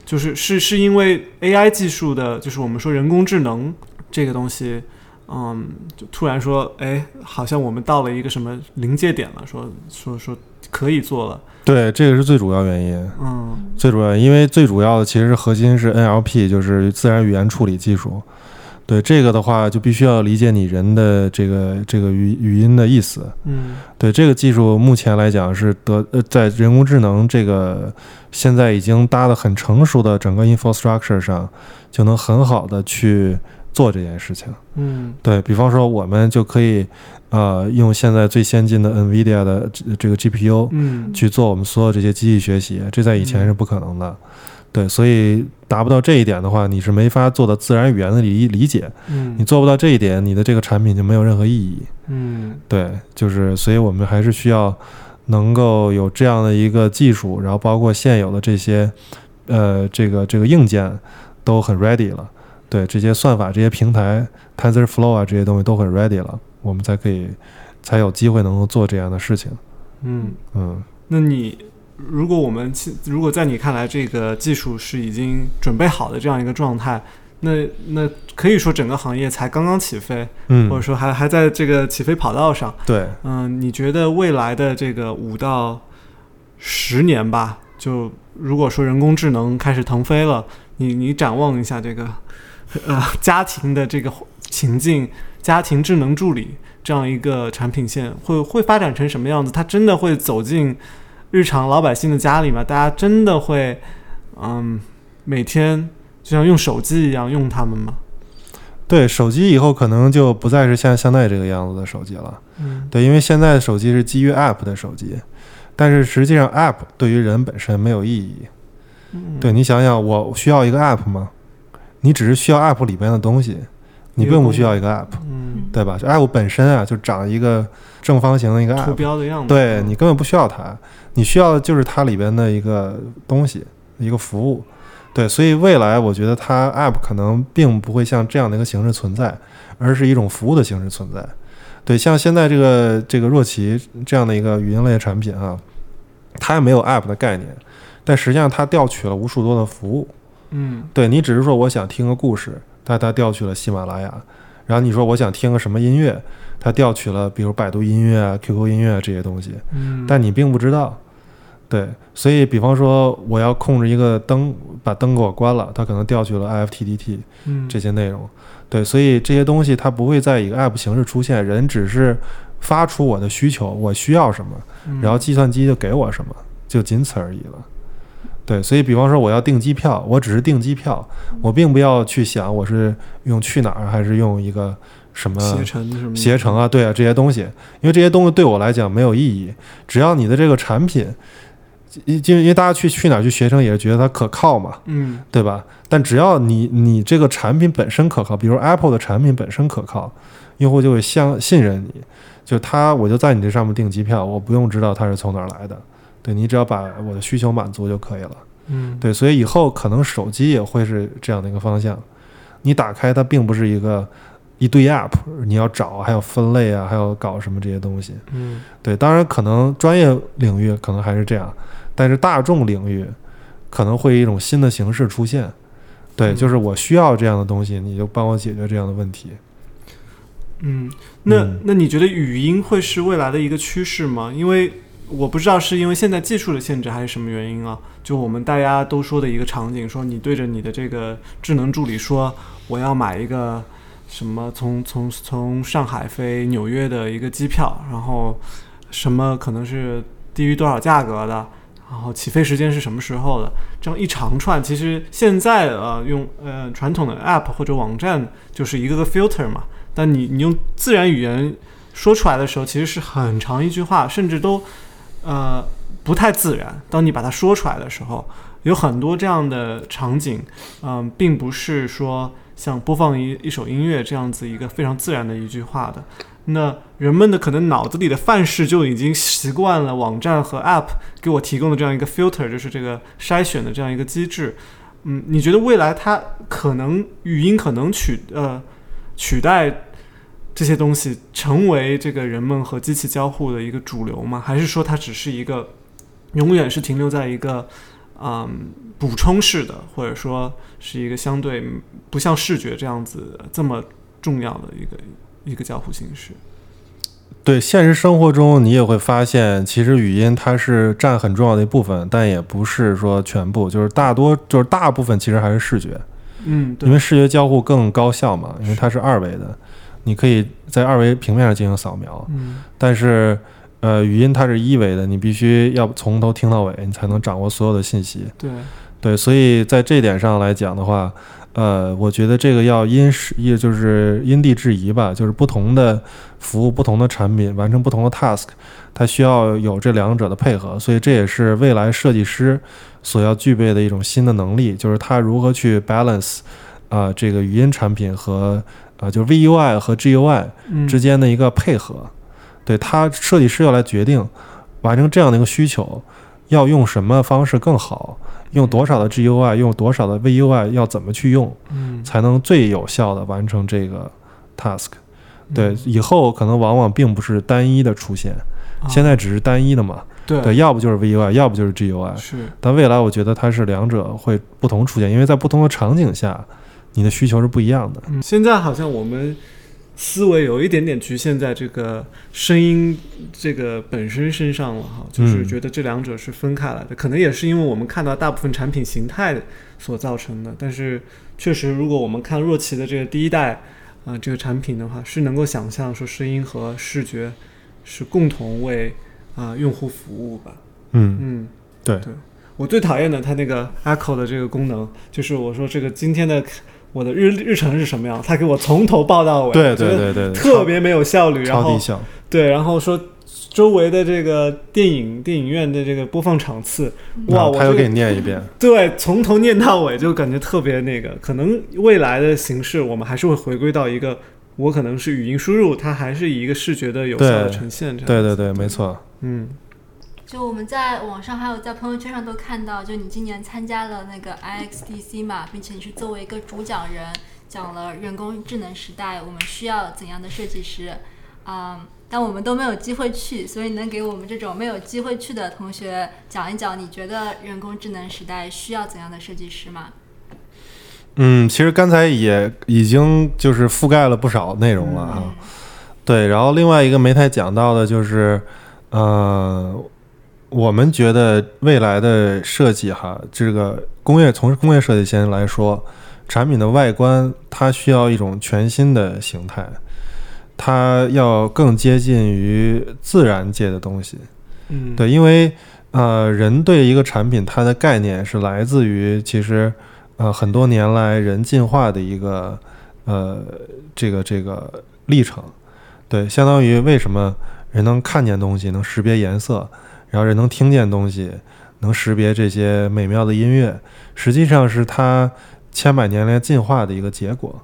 就是是是因为 AI 技术的，就是我们说人工智能这个东西，嗯，就突然说，哎，好像我们到了一个什么临界点了，说说说可以做了，对，这个是最主要原因。嗯最主要，因为最主要的其实核心是 NLP，就是自然语言处理技术。对这个的话，就必须要理解你人的这个这个语语音的意思。嗯对这个技术，目前来讲是得呃，在人工智能这个现在已经搭的很成熟的整个 infrastructure 上，就能很好的去做这件事情。嗯对比方说，我们就可以呃用现在最先进的 NVIDIA 的这这个 GPU，嗯去做我们所有这些机器学习，这在以前是不可能的。对，所以达不到这一点的话，你是没法做到自然语言的理理解。嗯你嗯做不到这一点，你的这个产品就没有任何意义。嗯对，就是，所以我们还是需要能够有这样的一个技术，然后包括现有的这些呃这个这个硬件都很 ready 了。对，这些算法、这些平台、TensorFlow 啊这些东西都很 ready 了，我们才可以才有机会能够做这样的事情。嗯。嗯。那你如果我们其如果在你看来，这个技术是已经准备好的这样一个状态，那那可以说整个行业才刚刚起飞，嗯或者说还还在这个起飞跑道上。对，嗯，你觉得未来的这个五到十年吧，就如果说人工智能开始腾飞了，你你展望一下这个呃家庭的这个情境，家庭智能助理这样一个产品线会会发展成什么样子？它真的会走进日常老百姓的家里嘛？大家真的会嗯每天就像用手机一样用它们吗？对，手机以后可能就不再是像现在这个样子的手机了。嗯对，因为现在的手机是基于 App 的手机，但是实际上 App 对于人本身没有意义。嗯对你想想，我需要一个 App 吗？你只是需要 App 里边的东西，你并不需要一个 app，嗯，对吧？就 app 本身啊，就长一个正方形的一个图 app，标的样子，对你根本不需要它，你需要的就是它里边的一个东西，一个服务。对，所以未来我觉得它 app 可能并不会像这样的一个形式存在，而是一种服务的形式存在。对，像现在这个这个若琪这样的一个语音类的产品啊，它也没有 app 的概念，但实际上它调取了无数多的服务。嗯对你只是说我想听个故事，但它调取了喜马拉雅，然后你说我想听个什么音乐，它调取了比如百度音乐啊、QQ 音乐啊这些东西，嗯，但你并不知道。对，所以比方说我要控制一个灯，把灯给我关了，它可能调取了 IFTTT 嗯这些内容。对，所以这些东西它不会在一个 app 形式出现，人只是发出我的需求，我需要什么，嗯然后计算机就给我什么，就仅此而已了。对，所以比方说我要订机票，我只是订机票，我并不要去想我是用去哪儿还是用一个什么携程什么携程啊，对啊这些东西，因为这些东西对我来讲没有意义。只要你的这个产品，因因为因为大家去去哪儿去学生也是觉得它可靠嘛，嗯对吧？但只要你你这个产品本身可靠，比如 Apple 的产品本身可靠，用户就会相信任你。就他，我就在你这上面订机票，我不用知道他是从哪儿来的，对你只要把我的需求满足就可以了。嗯对，所以以后可能手机也会是这样的一个方向。你打开它并不是一个一堆 App，你要找，还有分类啊，还有搞什么这些东西。嗯对，当然可能专业领域可能还是这样，但是大众领域可能会以一种新的形式出现。对，嗯就是我需要这样的东西，你就帮我解决这样的问题。嗯，那嗯那你觉得语音会是未来的一个趋势吗？因为我不知道是因为现在技术的限制还是什么原因啊？就我们大家都说的一个场景，说你对着你的这个智能助理说，我要买一个什么从从从上海飞纽约的一个机票，然后什么可能是低于多少价格的，然后起飞时间是什么时候的，这样一长串，其实现在呃用呃传统的 app 或者网站就是一个个 filter 嘛，但你你用自然语言说出来的时候，其实是很长一句话，甚至都呃不太自然。当你把它说出来的时候，有很多这样的场景，嗯、并不是说像播放一一首音乐这样子一个非常自然的一句话的。那人们的可能脑子里的范式就已经习惯了网站和 App 给我提供的这样一个 filter，就是这个筛选的这样一个机制。嗯，你觉得未来它可能语音可能取呃取代这些东西，成为这个人们和机器交互的一个主流吗？还是说它只是一个永远是停留在一个嗯补充式的，或者说是一个相对不像视觉这样子这么重要的一个一个交互形式？对，现实生活中你也会发现，其实语音它是占很重要的一部分，但也不是说全部，就是大多就是大部分其实还是视觉，嗯，对。因为视觉交互更高效嘛，因为它是二维的，你可以在二维平面上进行扫描，嗯。但是呃，语音它是一维的，你必须要从头听到尾，你才能掌握所有的信息。对，对，所以在这点上来讲的话，呃，我觉得这个要因时也就是因地制宜吧，就是不同的服务、不同的产品完成不同的 task，它需要有这两者的配合，所以这也是未来设计师所要具备的一种新的能力，就是他如何去 balance 啊、这个语音产品和啊、就是 VUI 和 GUI 嗯之间的一个配合。对他设计师要来决定完成这样的一个需求，要用什么方式更好，用多少的 GUI，用多少的 VUI，要怎么去用，嗯才能最有效的完成这个 task。对嗯，以后可能往往并不是单一的出现，啊现在只是单一的嘛。对对，要不就是 VUI，要不就是 GUI。是但未来我觉得它是两者会不同出现，因为在不同的场景下，你的需求是不一样的。嗯，现在好像我们思维有一点点局限在这个声音这个本身身上了哈，就是嗯觉得这两者是分开来的，可能也是因为我们看到大部分产品形态所造成的。但是确实，如果我们看若琪的这个第一代啊、这个产品的话，是能够想象说声音和视觉是共同为啊、用户服务吧。嗯，嗯，对对，我最讨厌的它那个 Echo 的这个功能，就是我说这个今天的我的日日程是什么样，他给我从头报到尾，对对对对，特别没有效率，然后。对，然后说周围的这个电影电影院的这个播放场次，哇，他又给你念一遍。对，从头念到尾，就感觉特别那个。可能未来的形式，我们还是会回归到一个，我可能是语音输入，它还是以一个视觉的有效的呈现这样。对对对，没错。嗯，就我们在网上还有在朋友圈上都看到，就你今年参加了那个 IXDC 嘛，并且你是作为一个主讲人，讲了人工智能时代我们需要怎样的设计师，啊、但我们都没有机会去，所以能给我们这种没有机会去的同学讲一讲，你觉得人工智能时代需要怎样的设计师吗？嗯，其实刚才也已经就是覆盖了不少内容了哈。对，然后另外一个没太讲到的就是，呃，我们觉得未来的设计哈，这个工业从工业设计先来说，产品的外观它需要一种全新的形态，它要更接近于自然界的东西。嗯，对，因为呃，人对一个产品它的概念是来自于其实呃很多年来人进化的一个呃这个这个历程。对，相当于为什么人能看见东西，能识别颜色，然后人能听见东西，能识别这些美妙的音乐，实际上是它千百年来进化的一个结果。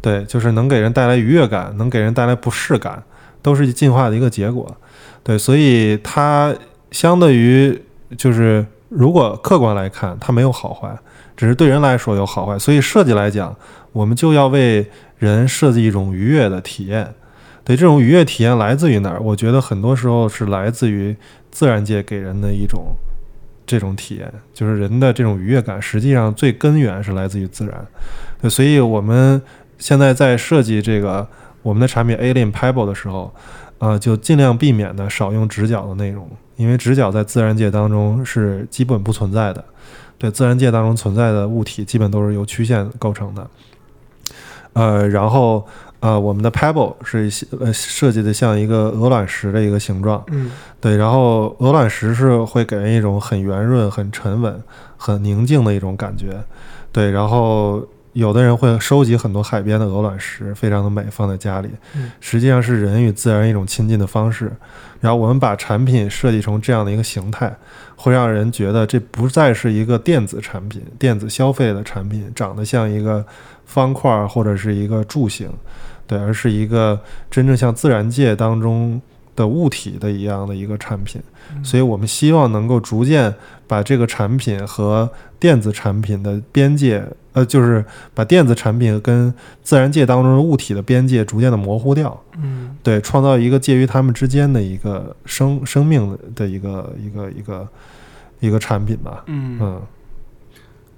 对，就是能给人带来愉悦感，能给人带来不适感，都是进化的一个结果。对，所以它相对于就是如果客观来看，它没有好坏，只是对人来说有好坏。所以设计来讲，我们就要为人设计一种愉悦的体验。对，这种愉悦体验来自于哪儿？我觉得很多时候是来自于自然界给人的一种这种体验，就是人的这种愉悦感，实际上最根源是来自于自然。对，所以我们现在在设计这个我们的产品 Alien Pebble 的时候，呃，就尽量避免的少用直角的内容，因为直角在自然界当中是基本不存在的。对，自然界当中存在的物体基本都是由曲线构成的。呃，然后呃，我们的 Pebble 是呃设计的像一个鹅卵石的一个形状，嗯。对，然后鹅卵石是会给人一种很圆润、很沉稳、很宁静的一种感觉，对，然后有的人会收集很多海边的鹅卵石，非常的美，放在家里嗯，实际上是人与自然一种亲近的方式。然后我们把产品设计成这样的一个形态，会让人觉得这不再是一个电子产品、电子消费的产品，长得像一个方块儿或者是一个柱形，对，而是一个真正像自然界当中的物体的一样的一个产品。所以我们希望能够逐渐把这个产品和电子产品的边界，呃，就是把电子产品跟自然界当中的物体的边界逐渐的模糊掉。嗯对，创造一个介于它们之间的一个生生命的一个一个一个一个产品吧。嗯嗯，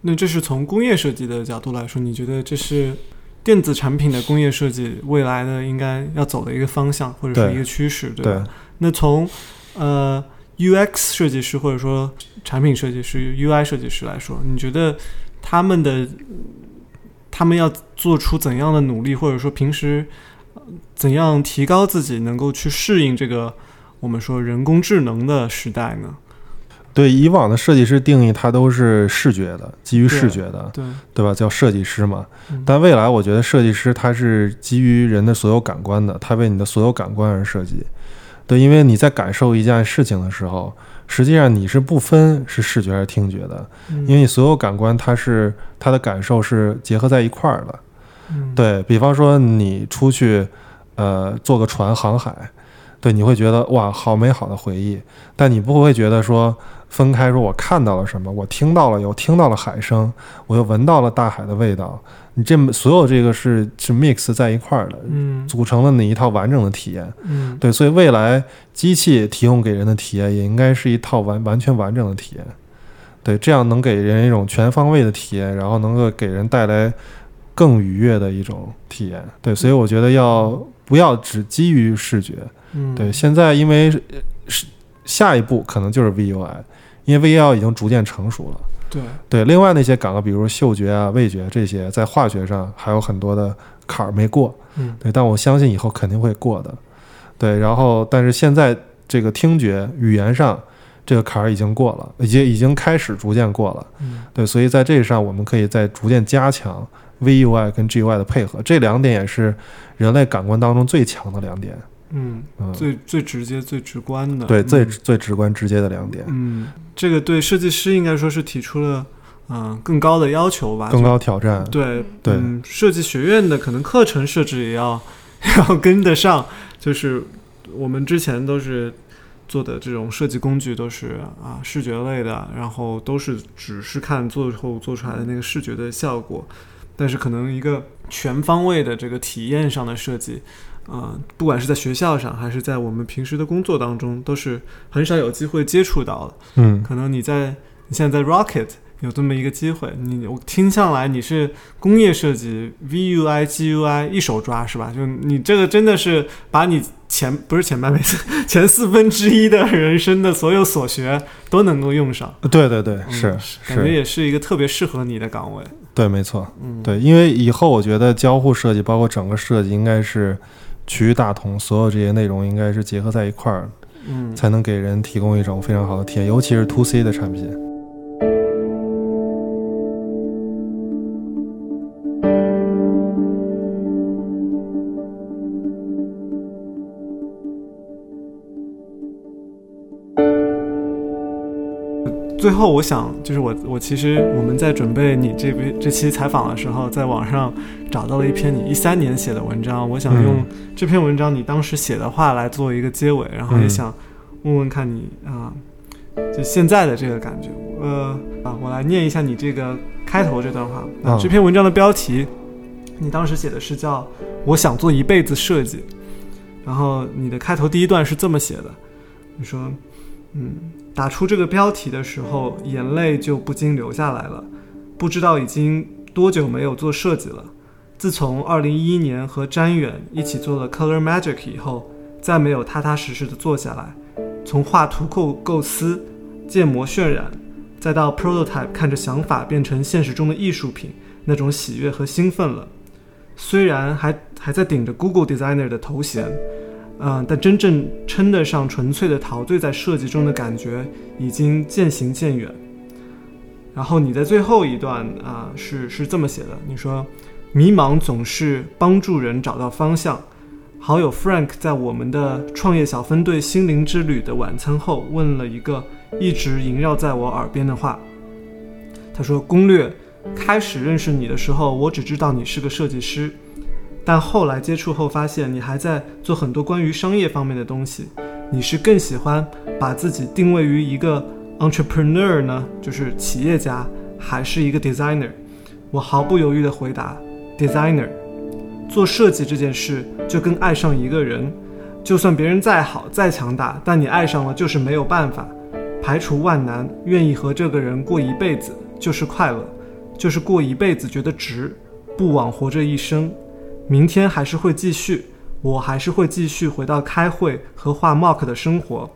那这是从工业设计的角度来说，你觉得这是电子产品的工业设计未来的应该要走的一个方向，或者是一个趋势，对对吧？那从呃 UX 设计师或者说产品设计师、UI 设计师来说，你觉得他们的他们要做出怎样的努力，或者说平时呃怎样提高自己，能够去适应这个我们说人工智能的时代呢？对，以往的设计师定义它都是视觉的，基于视觉的，对，对吧？叫设计师嘛嗯。但未来我觉得设计师他是基于人的所有感官的，他为你的所有感官而设计。对，因为你在感受一件事情的时候，实际上你是不分是视觉还是听觉的，嗯因为你所有感官它是它的感受是结合在一块儿的。嗯对比方说，你出去，呃，坐个船航海，对，你会觉得哇，好美好的回忆，但你不会觉得说分开，说我看到了什么，我听到了有听到了海声，我又闻到了大海的味道，你这么所有这个是是 mix 在一块儿的，嗯组成了你一套完整的体验。嗯对，所以未来机器提供给人的体验也应该是一套完完全完整的体验。对，这样能给人一种全方位的体验，然后能够给人带来更愉悦的一种体验。对，所以我觉得要不要只基于视觉？嗯对，现在因为呃是下一步可能就是 VUI，因为 VUI 已经逐渐成熟了。对对，另外那些岗，比如嗅觉啊、味觉这些，在化学上还有很多的坎儿没过。嗯对，但我相信以后肯定会过的。对，然后但是现在这个听觉语言上这个坎儿已经过了，已经已经开始逐渐过了。嗯对，所以在这上我们可以再逐渐加强 VUI 跟 GUI 的配合，这两点也是人类感官当中最强的两点。嗯，嗯，最最直接、最直观的，对，最嗯最直观直接的两点，嗯，这个对设计师应该说是提出了嗯、更高的要求吧，更高挑战。对对嗯，设计学院的可能课程设置也要 要跟得上，就是我们之前都是做的这种设计工具都是啊视觉类的，然后都是只是看最后做出来的那个视觉的效果，但是可能一个全方位的这个体验上的设计。呃，不管是在学校上，还是在我们平时的工作当中，都是很少有机会接触到的。嗯，可能你在你现在在 Rocket 有这么一个机会，你我听下来你是工业设计 VUI GUI 一手抓是吧？就你这个真的是把你前不是前半辈子前四分之一的人生的所有所学都能够用上，对对对，嗯是感觉，也是一个特别适合你的岗位。对，没错，嗯，对，因为以后我觉得交互设计，包括整个设计，应该是趋于大同，所有这些内容应该是结合在一块儿，嗯，才能给人提供一种非常好的体验，尤其是 to C 的产品。最后，我想就是我我其实我们在准备你这边这期采访的时候，在网上找到了一篇你一三年写的文章，我想用嗯这篇文章你当时写的话来做一个结尾，然后也嗯想问问看你啊、就现在的这个感觉。呃啊，我来念一下你这个开头这段话。这篇文章的标题，你当时写的是叫“我想做一辈子设计”，然后你的开头第一段是这么写的，你说，嗯。打出这个标题的时候，眼泪就不禁流下来了。不知道已经多久没有做设计了。自从2011年和詹远一起做了 Color Magic 以后，再没有踏踏实实的坐下来，从画图构构思、建模渲染，再到 prototype 看着想法变成现实中的艺术品，那种喜悦和兴奋了。虽然还还在顶着 Google Designer 的头衔。嗯，但真正称得上纯粹的陶醉在设计中的感觉，已经渐行渐远。然后你在最后一段啊、是是这么写的，你说，迷茫总是帮助人找到方向。好友 Frank 在我们的创业小分队心灵之旅的晚餐后，问了一个一直萦绕在我耳边的话。他说：“攻略，开始认识你的时候，我只知道你是个设计师。”但后来接触后发现，你还在做很多关于商业方面的东西。你是更喜欢把自己定位于一个 entrepreneur 呢，就是企业家，还是一个 designer？我毫不犹豫地回答，designer。做设计这件事就跟爱上一个人，就算别人再好再强大，但你爱上了就是没有办法。排除万难，愿意和这个人过一辈子，就是快乐，就是过一辈子觉得值，不枉活这一生。明天还是会继续，我还是会继续回到开会和画 Mark 的生活。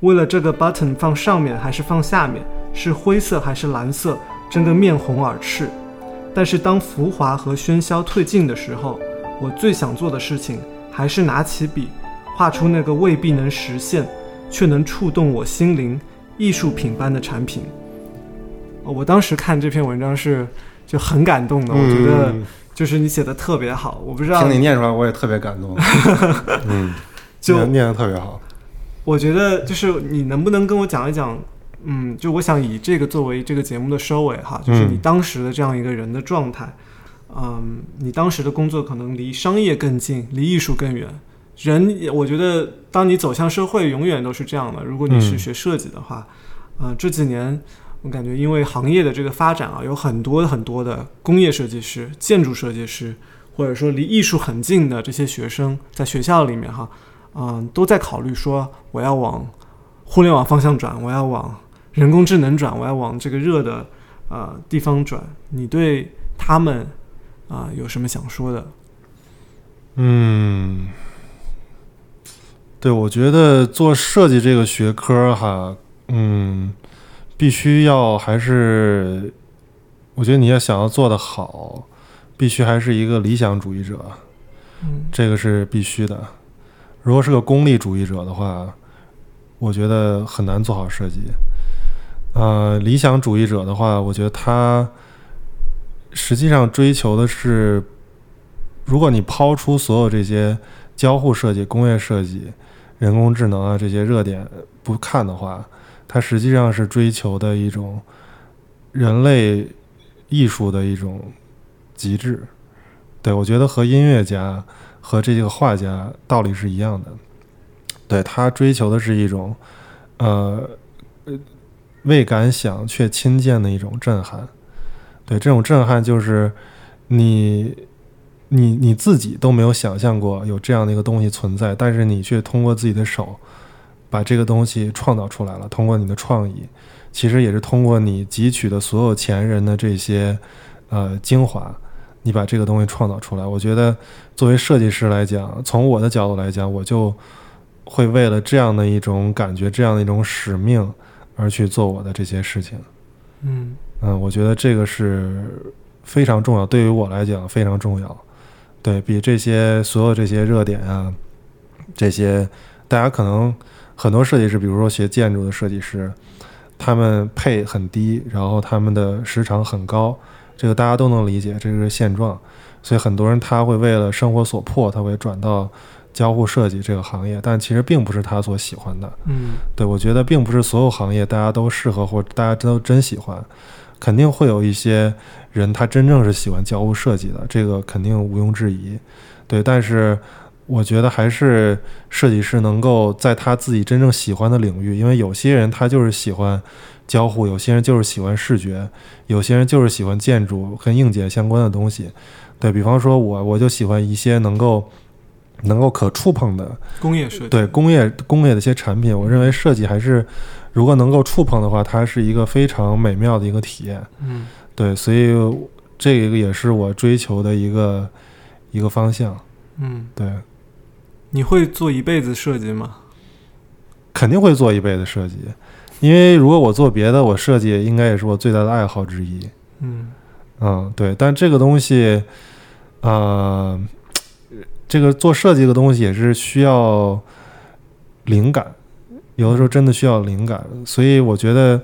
为了这个 button 放上面还是放下面，是灰色还是蓝色，争个面红耳赤。但是当浮华和喧嚣退尽的时候，我最想做的事情还是拿起笔，画出那个未必能实现，却能触动我心灵艺术品般的产品。我当时看这篇文章是就很感动的，我觉得就是你写的特别好。我不知道听你念出来，我也特别感动。嗯，就念念的特别好。我觉得就是你能不能跟我讲一讲，嗯，就我想以这个作为这个节目的收尾哈，就是你嗯当时的这样一个人的状态，嗯，你当时的工作可能离商业更近，离艺术更远。人，我觉得当你走向社会，永远都是这样的。如果你是嗯学设计的话，呃，这几年我感觉因为行业的这个发展啊，有很多很多的工业设计师、建筑设计师，或者说离艺术很近的这些学生，在学校里面哈，嗯、都在考虑说我要往互联网方向转，我要往人工智能转，我要往这个热的呃地方转。你对他们啊、有什么想说的？嗯，对，我觉得做设计这个学科哈，嗯，必须要还是，我觉得你要想要做得好，必须还是一个理想主义者，嗯这个是必须的。如果是个功利主义者的话，我觉得很难做好设计。呃，理想主义者的话，我觉得他实际上追求的是，如果你抛出所有这些交互设计、工业设计、人工智能啊这些热点不看的话，它实际上是追求的一种人类艺术的一种极致。对我觉得和音乐家和这个画家道理是一样的。对他追求的是一种呃呃未敢想却亲见的一种震撼。对这种震撼就是你。你你自己都没有想象过有这样的一个东西存在，但是你却通过自己的手把这个东西创造出来了。通过你的创意，其实也是通过你汲取的所有前人的这些呃精华，你把这个东西创造出来。我觉得作为设计师来讲，从我的角度来讲，我就会为了这样的一种感觉，这样的一种使命而去做我的这些事情。嗯嗯，我觉得这个是非常重要，对于我来讲非常重要。对比这些所有这些热点啊，这些大家可能很多设计师，比如说学建筑的设计师，他们配很低，然后他们的时长很高，这个大家都能理解，这个是现状。所以很多人他会为了生活所迫，他会转到交互设计这个行业，但其实并不是他所喜欢的。嗯，对我觉得并不是所有行业大家都适合或大家都真喜欢。肯定会有一些人，他真正是喜欢交互设计的，这个肯定毋庸置疑。对，但是我觉得还是设计师能够在他自己真正喜欢的领域，因为有些人他就是喜欢交互，有些人就是喜欢视觉，有些人就是喜欢建筑跟硬件相关的东西。对比方说，我我就喜欢一些能够能够可触碰的工业设计，对工业工业的一些产品，我认为设计还是。如果能够触碰的话，它是一个非常美妙的一个体验。嗯，对，所以这个也是我追求的一个一个方向。嗯，对。你会做一辈子设计吗？肯定会做一辈子设计，因为如果我做别的，我设计应该也是我最大的爱好之一。嗯嗯，对。但这个东西，呃，这个做设计的东西也是需要灵感。有的时候真的需要灵感，所以我觉得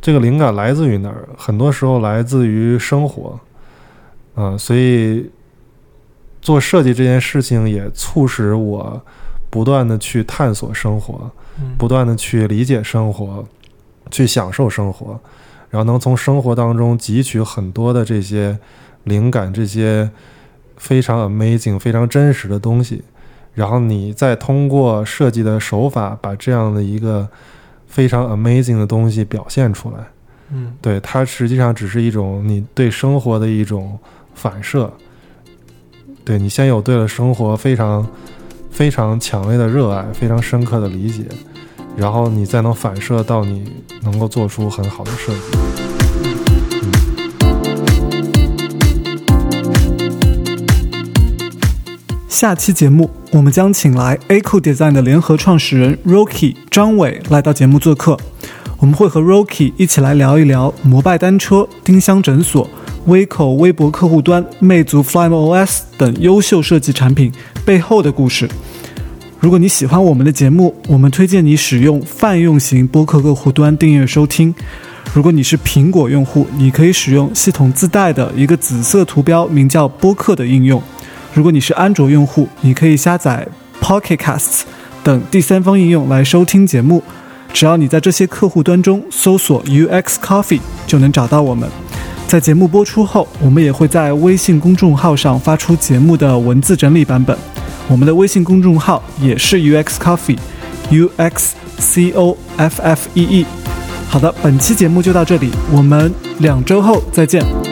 这个灵感来自于哪儿？很多时候来自于生活，啊，所以做设计这件事情也促使我不断的去探索生活，不断的去理解生活，去享受生活，然后能从生活当中汲取很多的这些灵感，这些非常 amazing、非常真实的东西。然后你再通过设计的手法，把这样的一个非常 amazing 的东西表现出来。嗯，对，它实际上只是一种你对生活的一种反射。对你先有对了生活非常非常强烈的热爱，非常深刻的理解，然后你再能反射到你能够做出很好的设计。下期节目，我们将请来 Aco Design 的联合创始人 Rocky 张伟来到节目做客。我们会和 Rocky 一起来聊一聊摩拜单车、丁香诊所、Vico 微博客户端、魅族 FlymeOS 等优秀设计产品背后的故事。如果你喜欢我们的节目，我们推荐你使用泛用型播客客户端订阅收听。如果你是苹果用户，你可以使用系统自带的一个紫色图标，名叫播客的应用。如果你是安卓用户，你可以下载 Pocket Casts 等第三方应用来收听节目。只要你在这些客户端中搜索 UX Coffee，就能找到我们。在节目播出后，我们也会在微信公众号上发出节目的文字整理版本。我们的微信公众号也是 UX Coffee，U X C O F F E E。好的，本期节目就到这里，我们两周后再见。